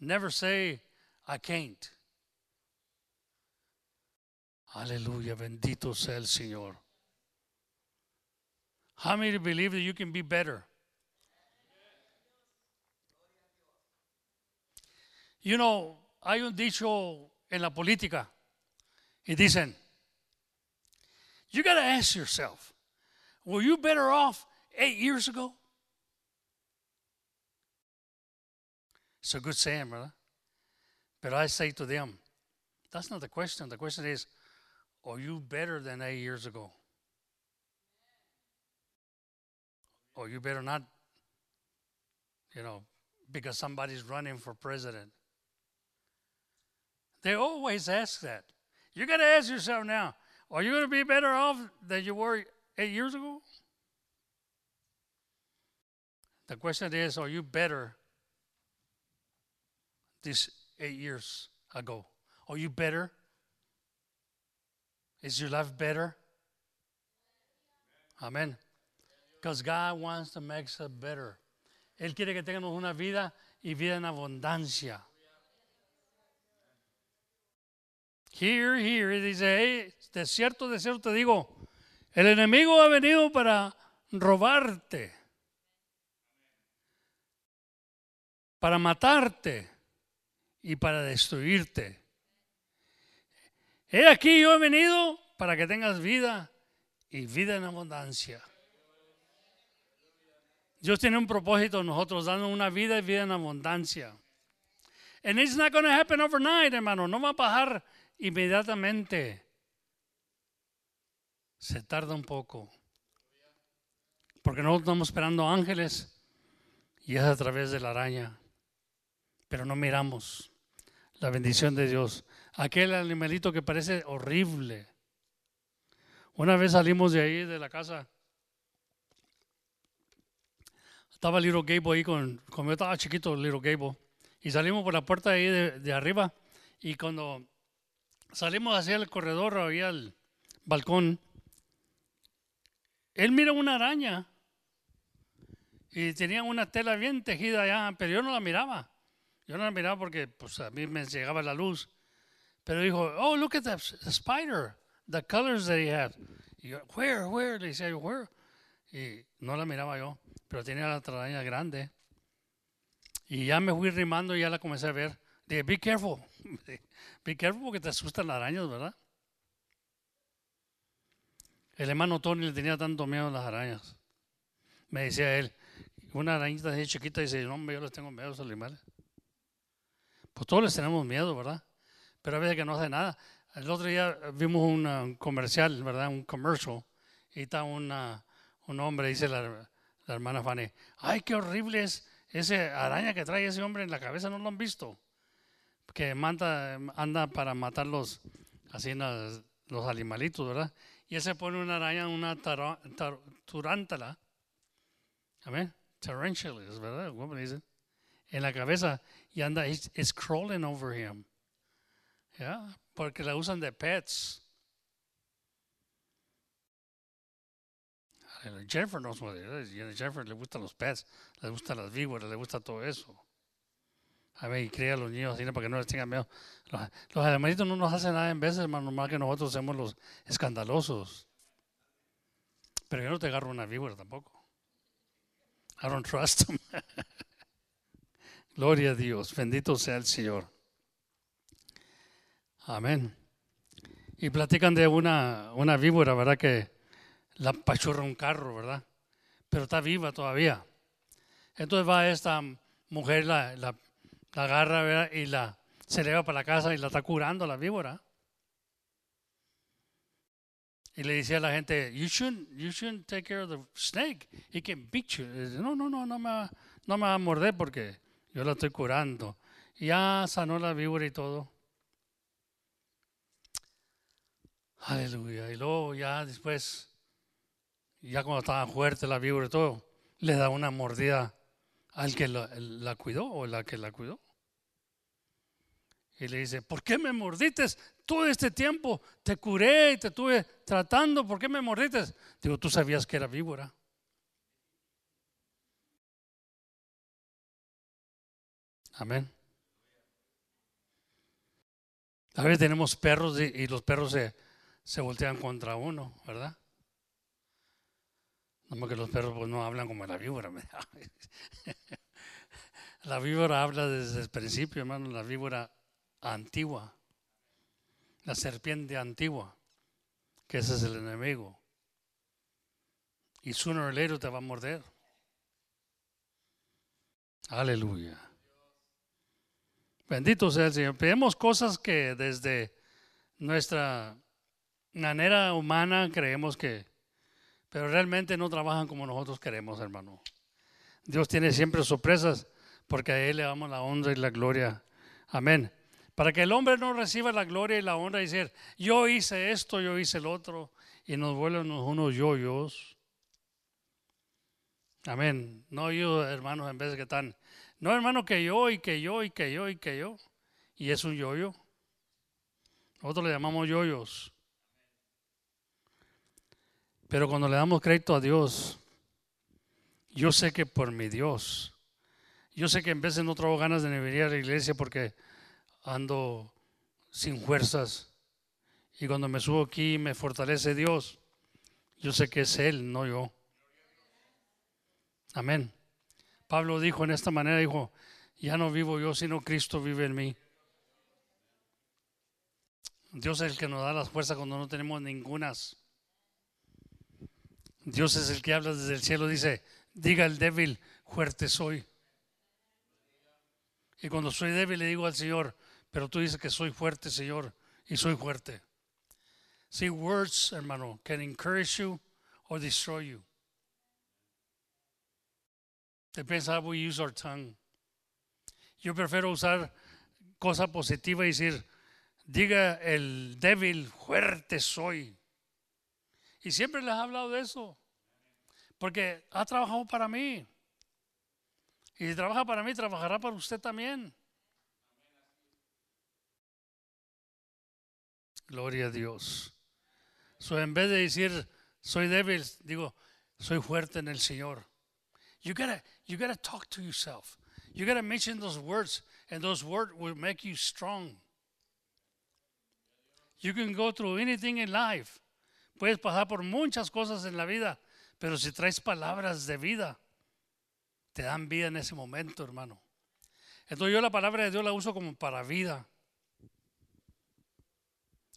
Never say, I can't. Aleluya, bendito sea el Señor. How many believe that you can be better? You know, hay un dicho en la política y dicen, you got to ask yourself, were you better off eight years ago? It's a good saying, brother. But I say to them, that's not the question. The question is, are you better than eight years ago? Or you better not, you know, because somebody's running for president. They always ask that. You got to ask yourself now are you going to be better off than you were eight years ago? The question is are you better this eight years ago? Are you better? Is your life better? Amen. Because God wants to make us better. Él quiere que tengamos una vida y vida en abundancia. Here, here, dice, hey, de cierto, de cierto te digo, el enemigo ha venido para robarte, para matarte y para destruirte. He aquí yo he venido para que tengas vida y vida en abundancia. Dios tiene un propósito nosotros, dando una vida y vida en abundancia. And it's not going to happen overnight, hermano. No va a pasar inmediatamente. Se tarda un poco. Porque nosotros estamos esperando ángeles y es a través de la araña. Pero no miramos la bendición de Dios. Aquel animalito que parece horrible. Una vez salimos de ahí, de la casa. Estaba Little Gable ahí con, como yo estaba chiquito, Little Gable. Y salimos por la puerta ahí de, arriba. Y cuando salimos hacia el corredor, había el balcón. Él mira una araña. Y tenía una tela bien tejida allá, pero yo no la miraba. Yo no la miraba porque pues, a mí me llegaba la luz. Pero dijo, oh, look at the spider, the colors that he had. Y yo, where, where? Le decía yo, where? Y no la miraba yo, pero tenía la araña grande. Y ya me fui rimando y ya la comencé a ver. Dije, be careful. *laughs* Be careful porque te asustan las arañas, ¿verdad? El hermano Tony le tenía tanto miedo a las arañas. Me decía él, una arañita así chiquita, dice, no, yo les tengo miedo a los animales. Pues todos les tenemos miedo, ¿verdad? Pero a veces que no hace nada. El otro día vimos un uh, comercial, ¿verdad? Un commercial. Y está una, un hombre, dice la, la hermana Fanny, ay, qué horrible es ese araña que trae ese hombre en la cabeza, ¿no lo han visto? Que manda, anda para matar los, así los, animalitos, ¿verdad? Y ese pone una araña, una tara- tar- tarántula, amén, tarantulas, ¿verdad? ¿Cómo le? En la cabeza y anda, it's, it's crawling over him, ¿ya? Porque la usan de pets. Jennifer knows what it is. y a Jennifer le gustan los pets, le gustan las víboras, le gusta todo eso. A ver, y cría a los niños así para que no les tengan miedo. Los, los animalitos no nos hacen nada en veces, hermano, normal que nosotros somos los escandalosos. Pero yo no te agarro una víbora tampoco. I don't trust them. *laughs* Gloria a Dios, bendito sea el Señor. Amén. Y platican de una, una víbora, ¿verdad? Que la pachurra un carro, ¿verdad? Pero está viva todavía. Entonces va esta mujer, la, la, la agarra ¿verdad? y la, se lleva para la casa y la está curando la víbora. Y le decía a la gente, you shouldn't, you shouldn't take care of the snake. He can beat you. Dice, no, no, no, no me, va- no me va a morder porque yo la estoy curando. Y ya sanó la víbora y todo. Aleluya. Y luego ya después, ya cuando estaba fuerte la víbora y todo, le da una mordida al que la, cuidó o la que la cuidó. Y le dice, ¿por qué me mordiste todo este tiempo? Te curé y te estuve tratando, ¿por qué me mordiste? Digo, tú sabías que era víbora. Amén. A veces tenemos perros y los perros se, se voltean contra uno, ¿verdad? No que los perros pues, no hablan como la víbora. *laughs* La víbora habla desde el principio, hermano, la víbora antigua, la serpiente antigua, que ese es el enemigo. Y sooner or later te va a morder. Aleluya. Bendito sea el Señor. Pedimos cosas que desde nuestra manera humana creemos que, pero realmente no trabajan como nosotros queremos, hermano. Dios tiene siempre sorpresas porque a Él le damos la honra y la gloria. Amén. Para que el hombre no reciba la gloria y la honra y decir, yo hice esto, yo hice el otro, y nos vuelven unos yoyos. Amén. No yo, hermanos, en vez de que están, no hermano, que yo y que yo y que yo y que yo. Y es un yoyo. Nosotros le llamamos yoyos. Pero cuando le damos crédito a Dios, yo sé que por mi Dios, yo sé que en veces no traigo ganas de venir a la iglesia porque ando sin fuerzas. Y cuando me subo aquí me fortalece Dios. Yo sé que es Él, no yo. Amén. Pablo dijo en esta manera, dijo, ya no vivo yo, sino Cristo vive en mí. Dios es el que nos da las fuerzas cuando no tenemos ningunas. Dios es el que habla desde el cielo, dice, diga el débil, fuerte soy. Y cuando soy débil le digo al Señor, pero tú dices que soy fuerte, Señor, y soy fuerte. See, words, hermano, can encourage you or destroy you. Depends how we use our tongue. Yo prefiero usar cosa positiva y decir, diga el débil, fuerte soy. Y siempre les he hablado de eso, porque ha trabajado para mí. Y si trabaja para mí, trabajará para usted también. Gloria a Dios. So, en vez de decir soy débil, digo soy fuerte en el Señor. You gotta, you gotta talk to yourself. You gotta mention those words, and those words will make you strong. You can go through anything in life. Puedes pasar por muchas cosas en la vida, pero si traes palabras de vida, te dan vida en ese momento, hermano. Entonces yo la palabra de Dios la uso como para vida.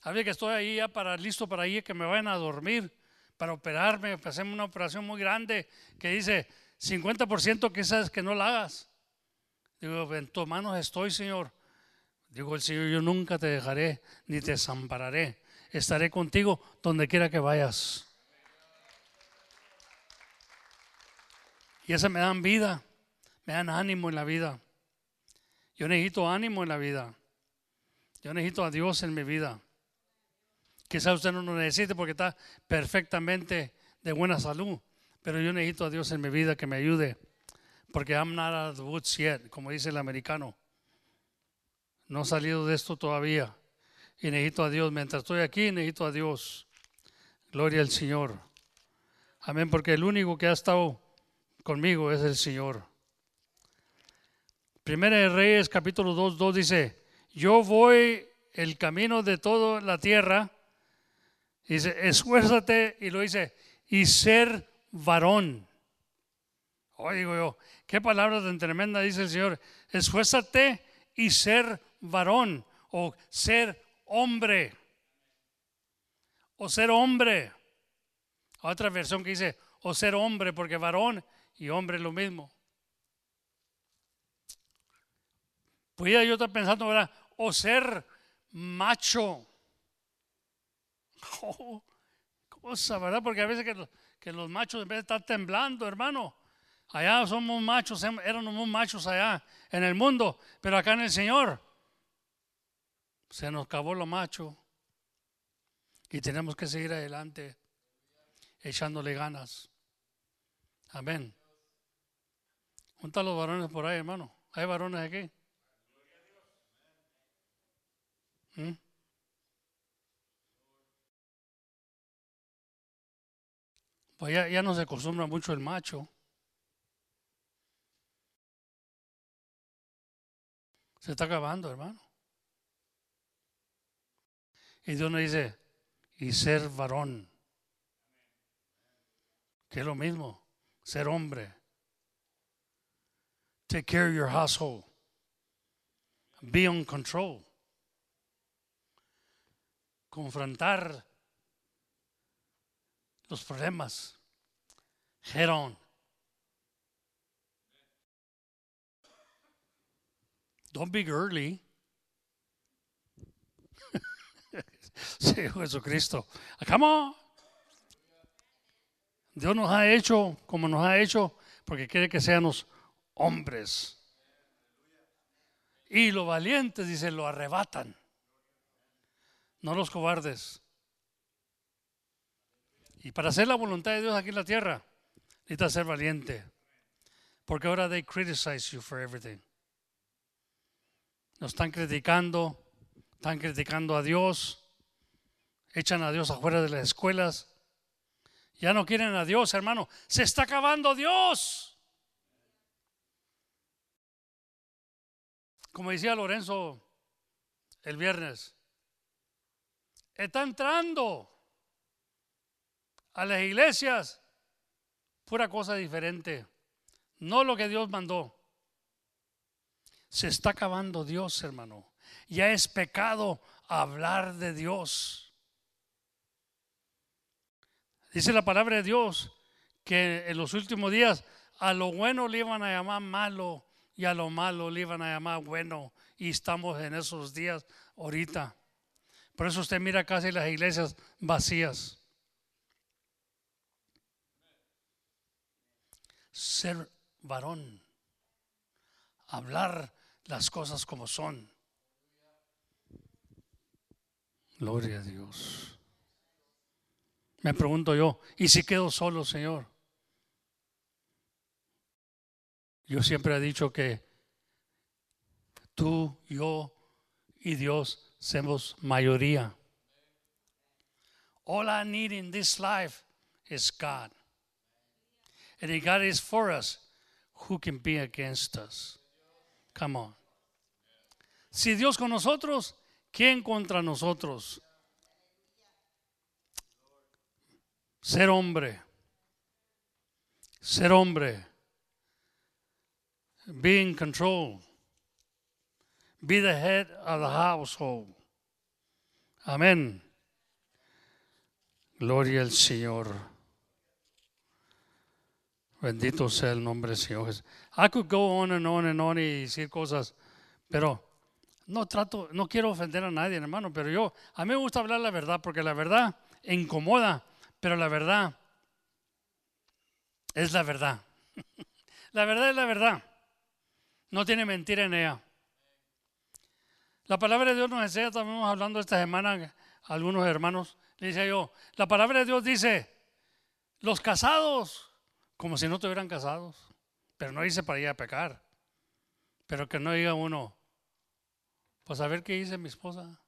A ver que estoy ahí ya para listo para ir que me vayan a dormir, para operarme, hacerme una operación muy grande que dice 50% que sabes que no la hagas. Digo, en tus manos estoy, Señor. Digo el Señor, yo nunca te dejaré ni te desampararé. Estaré contigo donde quiera que vayas. Y esa me dan vida, me dan ánimo en la vida. Yo necesito ánimo en la vida. Yo necesito a Dios en mi vida. Quizá usted no lo necesite porque está perfectamente de buena salud, pero yo necesito a Dios en mi vida que me ayude, porque I'm not out of the woods yet, como dice el americano. No he salido de esto todavía y necesito a Dios. Mientras estoy aquí, necesito a Dios. Gloria al Señor. Amén, porque el único que ha estado conmigo es el Señor. Primera de Reyes, capítulo 2, 2 dice, yo voy el camino de toda la tierra. Dice, esfuérzate, y lo dice, y ser varón. Hoy digo yo, qué palabra tan tremenda dice el Señor. Esfuérzate y ser varón o ser hombre. O ser hombre. Otra versión que dice, o ser hombre, porque varón y hombre es lo mismo. Pudiera yo estar pensando, ¿verdad? O ser macho. *laughs* Oh, cosa, ¿verdad? Porque a veces que, que, los machos en vez de estar temblando, hermano, allá somos machos, éramos machos allá en el mundo, pero acá en el Señor se nos acabó lo macho y tenemos que seguir adelante echándole ganas. Amén. ¿Dónde los varones por ahí, hermano? ¿Hay varones aquí? ¿Mm? Pues ya, ya no se acostumbra mucho el macho. Se está acabando, hermano. Y Dios nos dice, y ser varón, que es lo mismo, ser hombre. Take care of your household. Be on control. Confrontar los problemas. Head on. Don't be early. *laughs* Sí, Jesucristo. Come on. Dios nos ha hecho como nos ha hecho porque quiere que seamos hombres. Y los valientes, dice, lo arrebatan. No los cobardes. Y para hacer la voluntad de Dios aquí en la tierra, necesita ser valiente. Porque ahora they criticize you for everything. Nos están criticando, están criticando a Dios echan a Dios afuera de las escuelas. Ya no quieren a Dios, hermano. Se está acabando Dios. Como decía Lorenzo el viernes, está entrando a las iglesias pura cosa diferente. No lo que Dios mandó. Se está acabando Dios, hermano. Ya es pecado hablar de Dios. Dice la palabra de Dios que en los últimos días a lo bueno le iban a llamar malo y a lo malo le iban a llamar bueno. Y estamos en esos días ahorita. Por eso usted mira casi las iglesias vacías. Ser varón, hablar las cosas como son. Gloria a Dios. Me pregunto yo, ¿y si quedo solo, Señor? Yo siempre he dicho que tú, yo y Dios somos mayoría. All I need in this life is God. And if God is for us, who can be against us? Come on. Si Dios con nosotros, ¿quién contra nosotros? Ser hombre. Ser hombre. Be in control. Be the head of the household. Amén. Gloria al Señor. Bendito sea el nombre del Señor. I could go on and on and on y decir cosas, pero no trato, no quiero ofender a nadie, hermano, pero yo, a mí me gusta hablar la verdad, porque la verdad incomoda, pero la verdad es la verdad. *laughs* la verdad es la verdad. No tiene mentira en ella. La palabra de Dios nos enseña, estamos hablando esta semana, algunos hermanos, le dice yo, la palabra de Dios dice, los casados, como si no estuvieran casados, pero no dice para ir a pecar, pero que no diga uno, pues a ver qué dice mi esposa.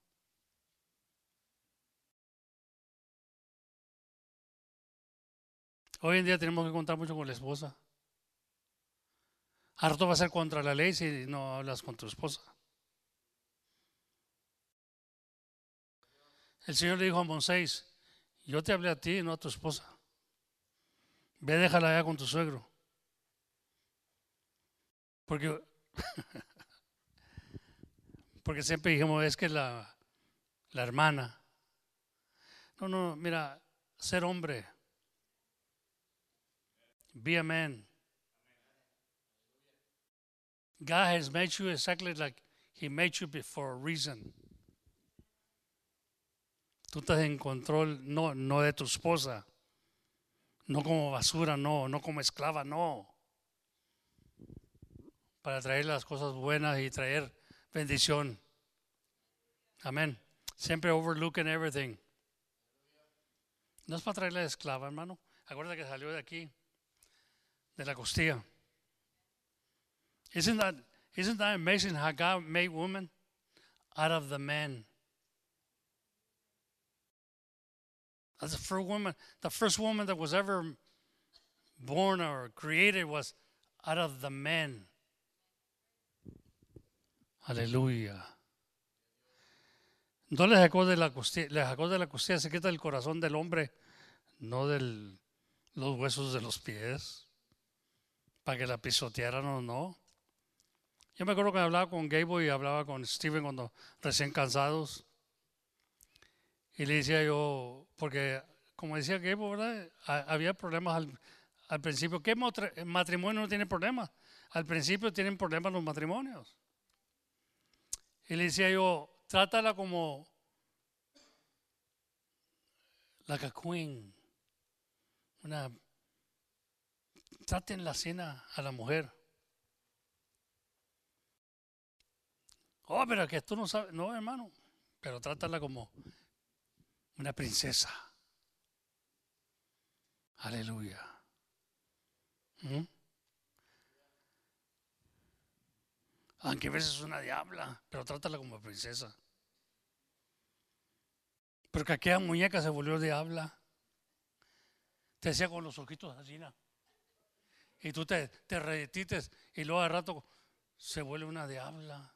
Hoy en día tenemos que contar mucho con la esposa. Harto va a ser contra la ley si no hablas con tu esposa. El Señor le dijo a Moisés, yo te hablé a ti, no a tu esposa. Ve, déjala allá con tu suegro. Porque, *laughs* porque siempre dijimos, es que la, la hermana. No, no, mira, ser hombre. Be a man. God has made you exactly like He made you for a reason. Tú estás en control, no, no de tu esposa, no como basura, no, no como esclava, no. Para traer las cosas buenas y traer bendición. Amén. Siempre overlooking everything. No es para traer la esclava, hermano. Acuérdate que salió de aquí, de la costilla. Isn't that, isn't that amazing how God made woman out of the man? That's the first woman, the first woman that was ever born or created was out of the man. Aleluya. No le sacó de la costilla, le sacó de la costilla, se quita el corazón del hombre, no de los huesos de los pies, para que la pisotearan o no. Yo me acuerdo que hablaba con Gable y hablaba con Steven cuando recién cansados. Y le decía yo, porque como decía Gable, ¿verdad? había problemas al, al principio. ¿Qué matrimonio no tiene problemas? Al principio tienen problemas los matrimonios. Y le decía yo, trátala como la queen. Una, traten la cena a la mujer. Oh, pero que tú no sabes. No, hermano. Pero trátala como una princesa. Aleluya. ¿Mm? Aunque a veces es una diabla, pero trátala como princesa. Porque aquella muñeca se volvió diabla. Te decía con los ojitos así, Y tú te, te y luego de rato se vuelve una diabla.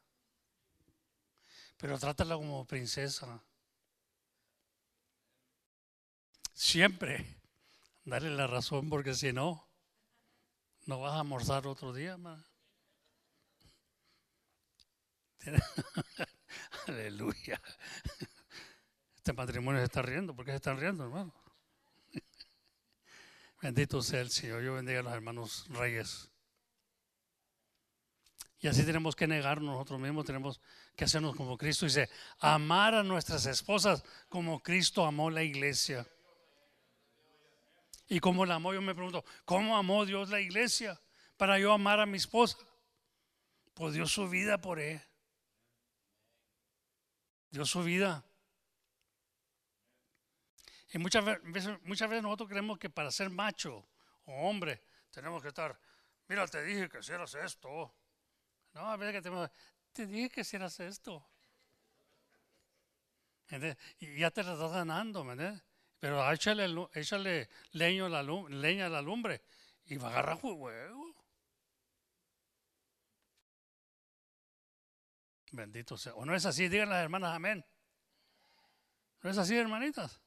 Pero trátala como princesa. Siempre dale la razón porque si no, no vas a almorzar otro día. *laughs* Aleluya. Este matrimonio se está riendo. ¿Por qué se están riendo, hermano? Bendito sea el Señor. Yo bendiga a los hermanos reyes. Y así tenemos que negarnos nosotros mismos, tenemos que hacernos como Cristo. Dice, amar a nuestras esposas como Cristo amó la iglesia. Y como la amó, yo me pregunto, ¿cómo amó Dios la iglesia para yo amar a mi esposa? Pues dio su vida por él. Dio su vida. Y muchas veces, muchas veces nosotros creemos que para ser macho o hombre tenemos que estar, mira, te dije que hicieras esto. No, a veces que tenemos, te dije que hicieras esto. Y ya te la estás ganando, ¿me Pero échale, échale leño la, leña a la lumbre y va a agarrar fuego. Bendito sea. ¿O no es así? Digan las hermanas amén. ¿No es así, hermanitas?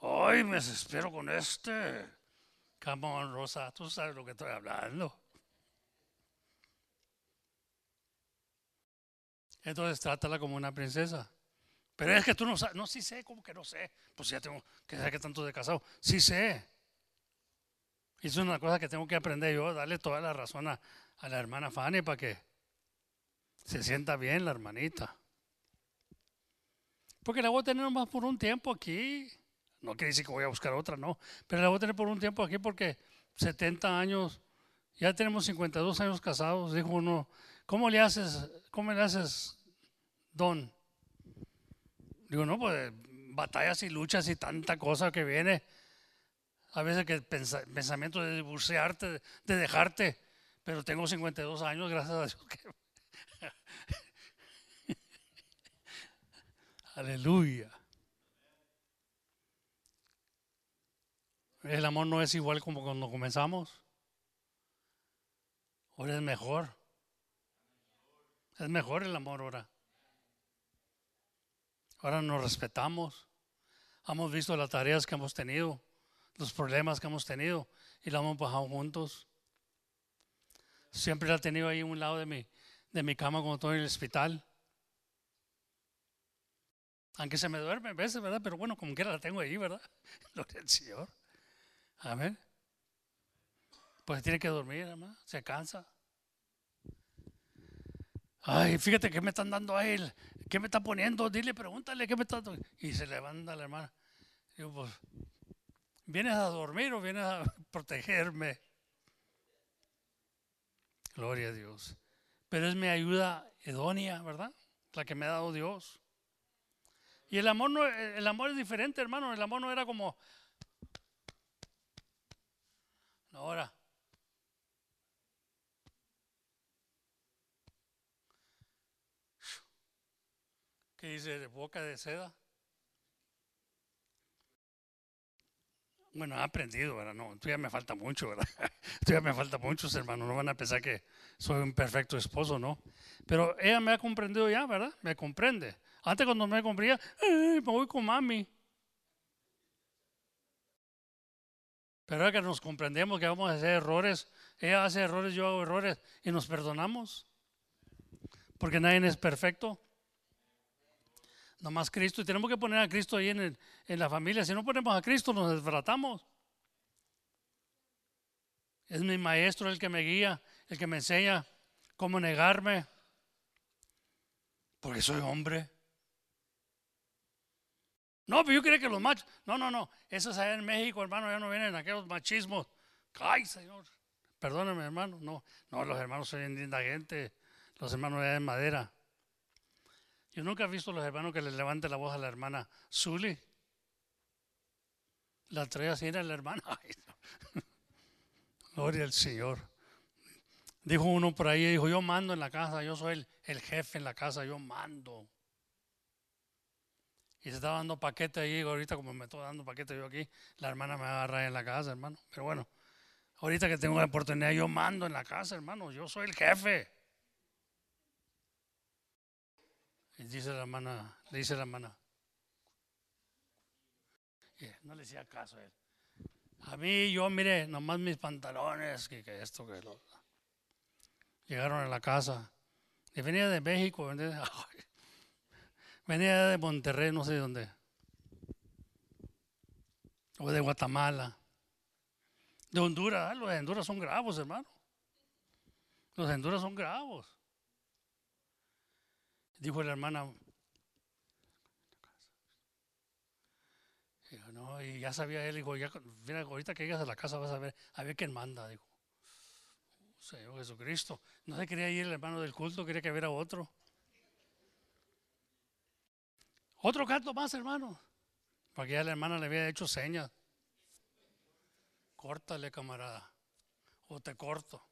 Ay, me desespero con este. Come on, Rosa, tú sabes lo que estoy hablando. Entonces trátala como una princesa. Pero es que tú no sabes, no, sí sé, como que no sé. Pues ya tengo que saber que tanto de casado. Sí sé. Y es una cosa que tengo que aprender yo, darle toda la razón a, a la hermana Fanny para que se sienta bien la hermanita. Porque la voy a tener más por un tiempo aquí. No quiere decir que voy a buscar otra, no. Pero la voy a tener por un tiempo aquí porque 70 años, ya tenemos 52 años casados. Dijo uno, ¿cómo le haces, cómo le haces, don? Digo, no, pues batallas y luchas y tanta cosa que viene. A veces que pensamiento de divorciarte, de dejarte. Pero tengo 52 años, gracias a Dios. *laughs* Aleluya. El amor no es igual como cuando comenzamos. Ahora es mejor. Es mejor el amor ahora. Ahora nos respetamos. Hemos visto las tareas que hemos tenido, los problemas que hemos tenido y la hemos bajado juntos. Siempre la he tenido ahí a un lado de mi, de mi cama cuando estoy en el hospital. Aunque se me duerme a veces, ¿verdad? Pero bueno, como quiera la tengo ahí, ¿verdad? *laughs* Gloria al Señor. Amén. Pues tiene que dormir, hermano. Se cansa. Ay, fíjate que me están dando a él. ¿Qué me está poniendo? Dile, pregúntale, ¿qué me está dando? Y se levanta la hermana. Digo, pues, ¿vienes a dormir o vienes a *laughs* protegerme? Gloria a Dios. Pero es mi ayuda idónea, ¿verdad? La que me ha dado Dios. Y el amor, no, el amor es diferente, hermano. El amor no era como, Ahora. ¿Qué dice de boca de seda? Bueno, ha aprendido, ¿verdad? No, todavía me falta mucho, ¿verdad? *laughs* todavía me falta mucho, hermanos. No van a pensar que soy un perfecto esposo, ¿no? Pero ella me ha comprendido ya, ¿verdad? Me comprende. Antes cuando me comprendía, me voy con mami. Pero ahora que nos comprendemos que vamos a hacer errores, ella hace errores, yo hago errores y nos perdonamos. Porque nadie es perfecto. Nomás Cristo. Y tenemos que poner a Cristo ahí en, en la familia. Si no ponemos a Cristo, nos desbaratamos. Es mi maestro el que me guía, el que me enseña cómo negarme. Porque soy hombre. No, pero yo creo que los machos. No, no, no. Esos allá en México, hermano, ya no vienen aquellos machismos. Ay, Señor. Perdóname, hermano. No, no, los hermanos son linda gente. Los hermanos allá en madera. Yo nunca he visto a los hermanos que le levante la voz a la hermana Zully. La trae así era la hermana. *laughs* Gloria al Señor. Dijo uno por ahí, dijo, yo mando en la casa, yo soy el, el jefe en la casa, yo mando. Y se estaba dando paquete ahí, ahorita como me estoy dando paquete yo aquí, la hermana me agarra en la casa, hermano. Pero bueno, ahorita que tengo la oportunidad, yo mando en la casa, hermano, yo soy el jefe. Y dice la hermana, le dice la hermana, no le hacía caso a él. A mí, yo, mire, nomás mis pantalones, que, esto, que lo. Llegaron a la casa. que venía de México, de, *laughs* venía de Monterrey, no sé de dónde, o de Guatemala, de Honduras. Ah, los de Honduras son gravos, hermano. Los de Honduras son gravos. Dijo la hermana, Dijo, no, y ya sabía él, dijo, ya, mira, ahorita que llegas a la casa vas a ver, a ver quién manda, dijo. Señor Jesucristo. No se quería ir el hermano del culto, quería que viera otro. Otro canto más, hermano. Porque ya la hermana le había hecho señas. Córtale, camarada. O te corto.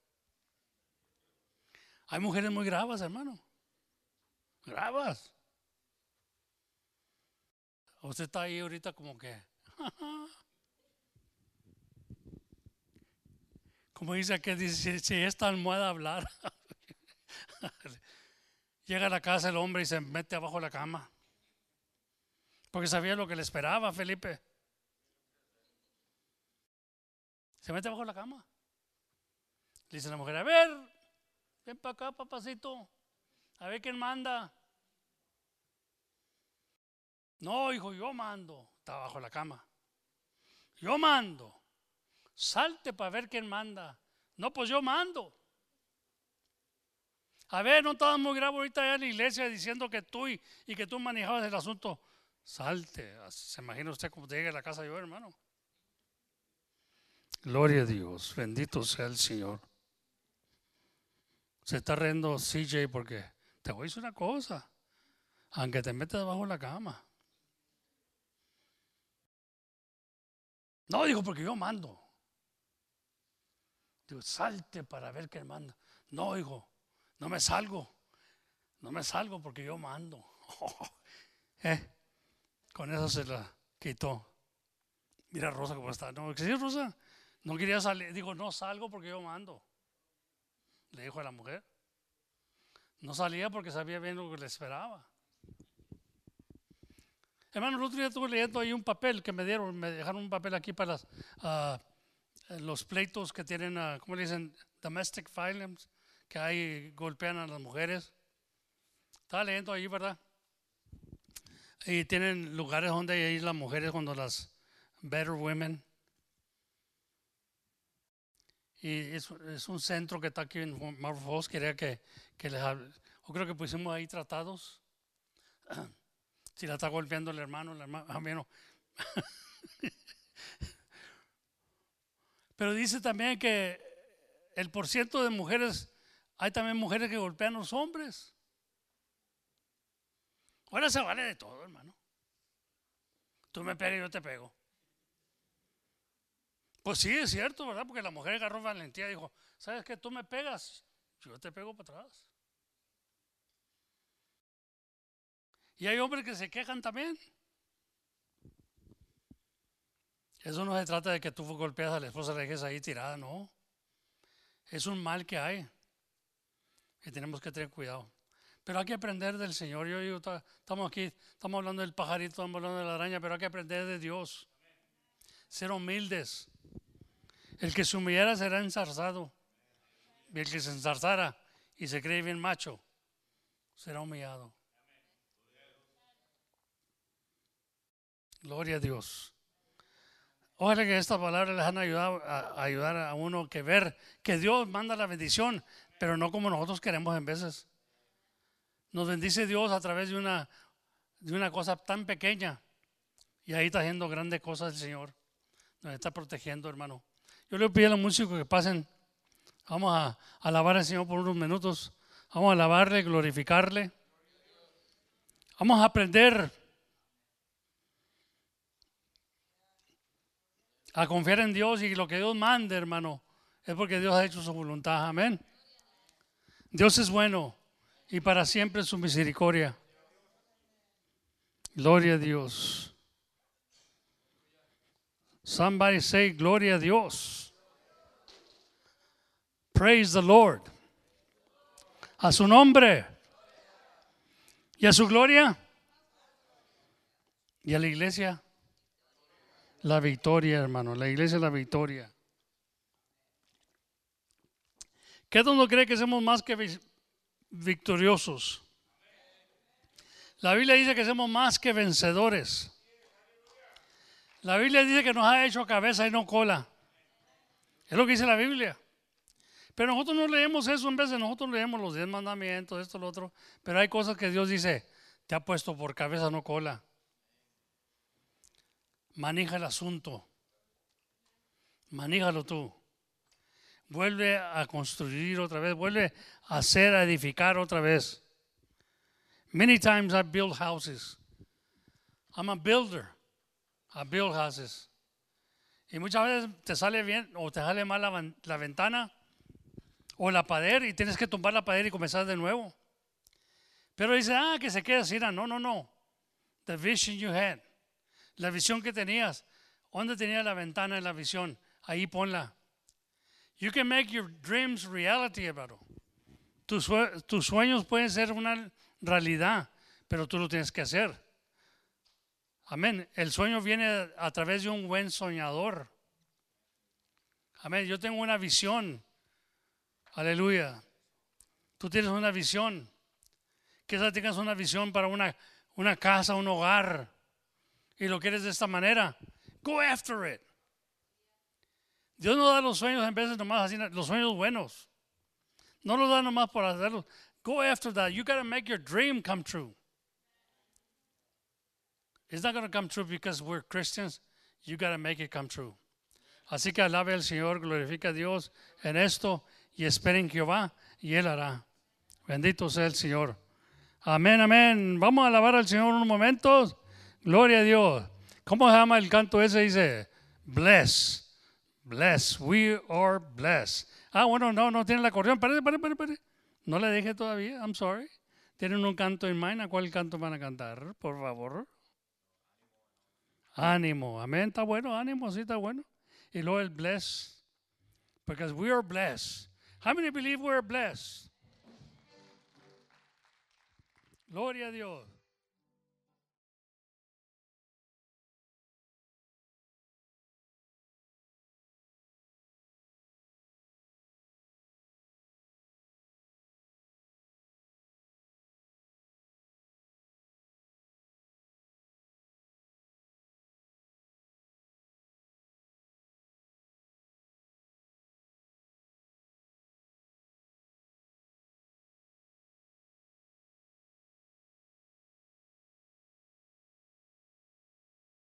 Hay mujeres muy gravas, hermano. Gravas. Usted está ahí ahorita como que. *laughs* Como dice que dice, si esta almohada hablar. *laughs* Llega a la casa el hombre y se mete abajo de la cama. Porque sabía lo que le esperaba, Felipe. Se mete abajo de la cama. Dice la mujer, a ver, ven para acá, papacito. A ver quién manda. No, hijo, yo mando. Está abajo de la cama. Yo mando. Salte para ver quién manda. No, pues yo mando. A ver, no estaba muy grave ahorita allá en la iglesia diciendo que tú y que tú manejabas el asunto. Salte. ¿Se imagina usted cómo llega a la casa yo, hermano? Gloria a Dios. Bendito sea el Señor. Se está riendo CJ porque te voy a decir una cosa. Aunque te metas debajo de la cama. No, digo, porque yo mando. Digo, salte para ver qué manda. No, hijo, no me salgo. No me salgo porque yo mando. *laughs* Eh, con eso se la quitó. Mira Rosa cómo está. No, ¿sí, Rosa? No quería salir. Digo, no salgo porque yo mando. Le dijo a la mujer. No salía porque sabía bien lo que le esperaba. Hermano, el otro día estuve leyendo ahí un papel que me dieron, me dejaron un papel aquí para uh, los pleitos que tienen, uh, ¿cómo le dicen? Domestic violence, que hay, golpean a las mujeres. Estaba leyendo ahí, ¿verdad? Y tienen lugares donde hay las mujeres cuando las better women. Y es, es un centro que está aquí en Marvel Falls, quería que, que les hable. Yo creo que pusimos ahí tratados. *clears throat* Si la está golpeando el hermano, el hermano, *laughs* Pero dice también que el porciento de mujeres, hay también mujeres que golpean a los hombres. Ahora se vale de todo, hermano. Tú me pegas y yo te pego. Pues sí, es cierto, ¿verdad? Porque la mujer agarró valentía y dijo, ¿sabes qué? Tú me pegas, yo te pego para atrás. Y hay hombres que se quejan también. Eso no se trata de que tú golpeas a la esposa y la dejes ahí tirada, no. Es un mal que hay. Y tenemos que tener cuidado. Pero hay que aprender del Señor. Yo, yo estamos aquí, estamos hablando del pajarito, estamos hablando de la araña, pero hay que aprender de Dios. Ser humildes. El que se humillara será ensarzado. Y el que se ensarzara y se cree bien macho, será humillado. Gloria a Dios. Ojalá que estas palabras les han ayudado a, ayudar a uno que ver que Dios manda la bendición, pero no como nosotros queremos en veces. Nos bendice Dios a través de una, de una cosa tan pequeña. Y ahí está haciendo grandes cosas el Señor. Nos está protegiendo, hermano. Yo le pido a los músicos que pasen. Vamos a alabar al Señor por unos minutos. Vamos a alabarle, glorificarle. Vamos a aprender a confiar en Dios y lo que Dios mande, hermano, es porque Dios ha hecho su voluntad. Amén. Dios es bueno y para siempre su misericordia. Gloria a Dios. Somebody say, Gloria a Dios. Praise the Lord. A su nombre. Y a su gloria. Y a la iglesia. La victoria, hermano. La iglesia es la victoria. ¿Qué no cree que somos más que victoriosos. La Biblia dice que somos más que vencedores. La Biblia dice que nos ha hecho cabeza y no cola. Es lo que dice la Biblia. Pero nosotros no leemos eso en vez de nosotros leemos los diez mandamientos, esto, lo otro. Pero hay cosas que Dios dice, te ha puesto por cabeza, no cola. Maneja el asunto. Maníjalo tú. Vuelve a construir otra vez, vuelve a hacer, a edificar otra vez. Many times I build houses. I'm a builder. I build houses. Y muchas veces te sale bien o te sale mal la, la ventana o la pared y tienes que tumbar la pared y comenzar de nuevo. Pero dice, ah, que se quede así. No, no, no. The vision you had. La visión que tenías. ¿Dónde tenía la ventana en la visión? Ahí ponla. You can make your dreams reality, hermano. Tus, sueños pueden ser una realidad, pero tú lo tienes que hacer. Amén. El sueño viene a través de un buen soñador. Amén. Yo tengo una visión. Aleluya. Tú tienes una visión. Quizás tengas una visión para una casa, un hogar. Y lo quieres de esta manera. Go after it. Dios no da los sueños en de nomás así, los sueños buenos. No los da nomás por hacerlos. Go after that. You got to make your dream come true. It's not going to come true because we're Christians. You got to make it come true. Así que alabe al Señor, glorifica a Dios en esto y esperen Jehová y Él hará. Bendito sea el Señor. Amén, amén. Vamos a alabar al Señor unos momentos. Gloria a Dios. ¿Cómo se llama el canto ese? Dice, bless. Bless, we are blessed. Ah, bueno, no, no tiene el acordeón. Pare, pare, pare, pare. No le dije todavía, I'm sorry. Tienen un canto en mind, ¿a cuál canto van a cantar? Por favor. Ánimo, amén, está bueno, ánimo, sí está bueno. Y luego el bless, because we are blessed. How many believe we are blessed? Gloria a Dios.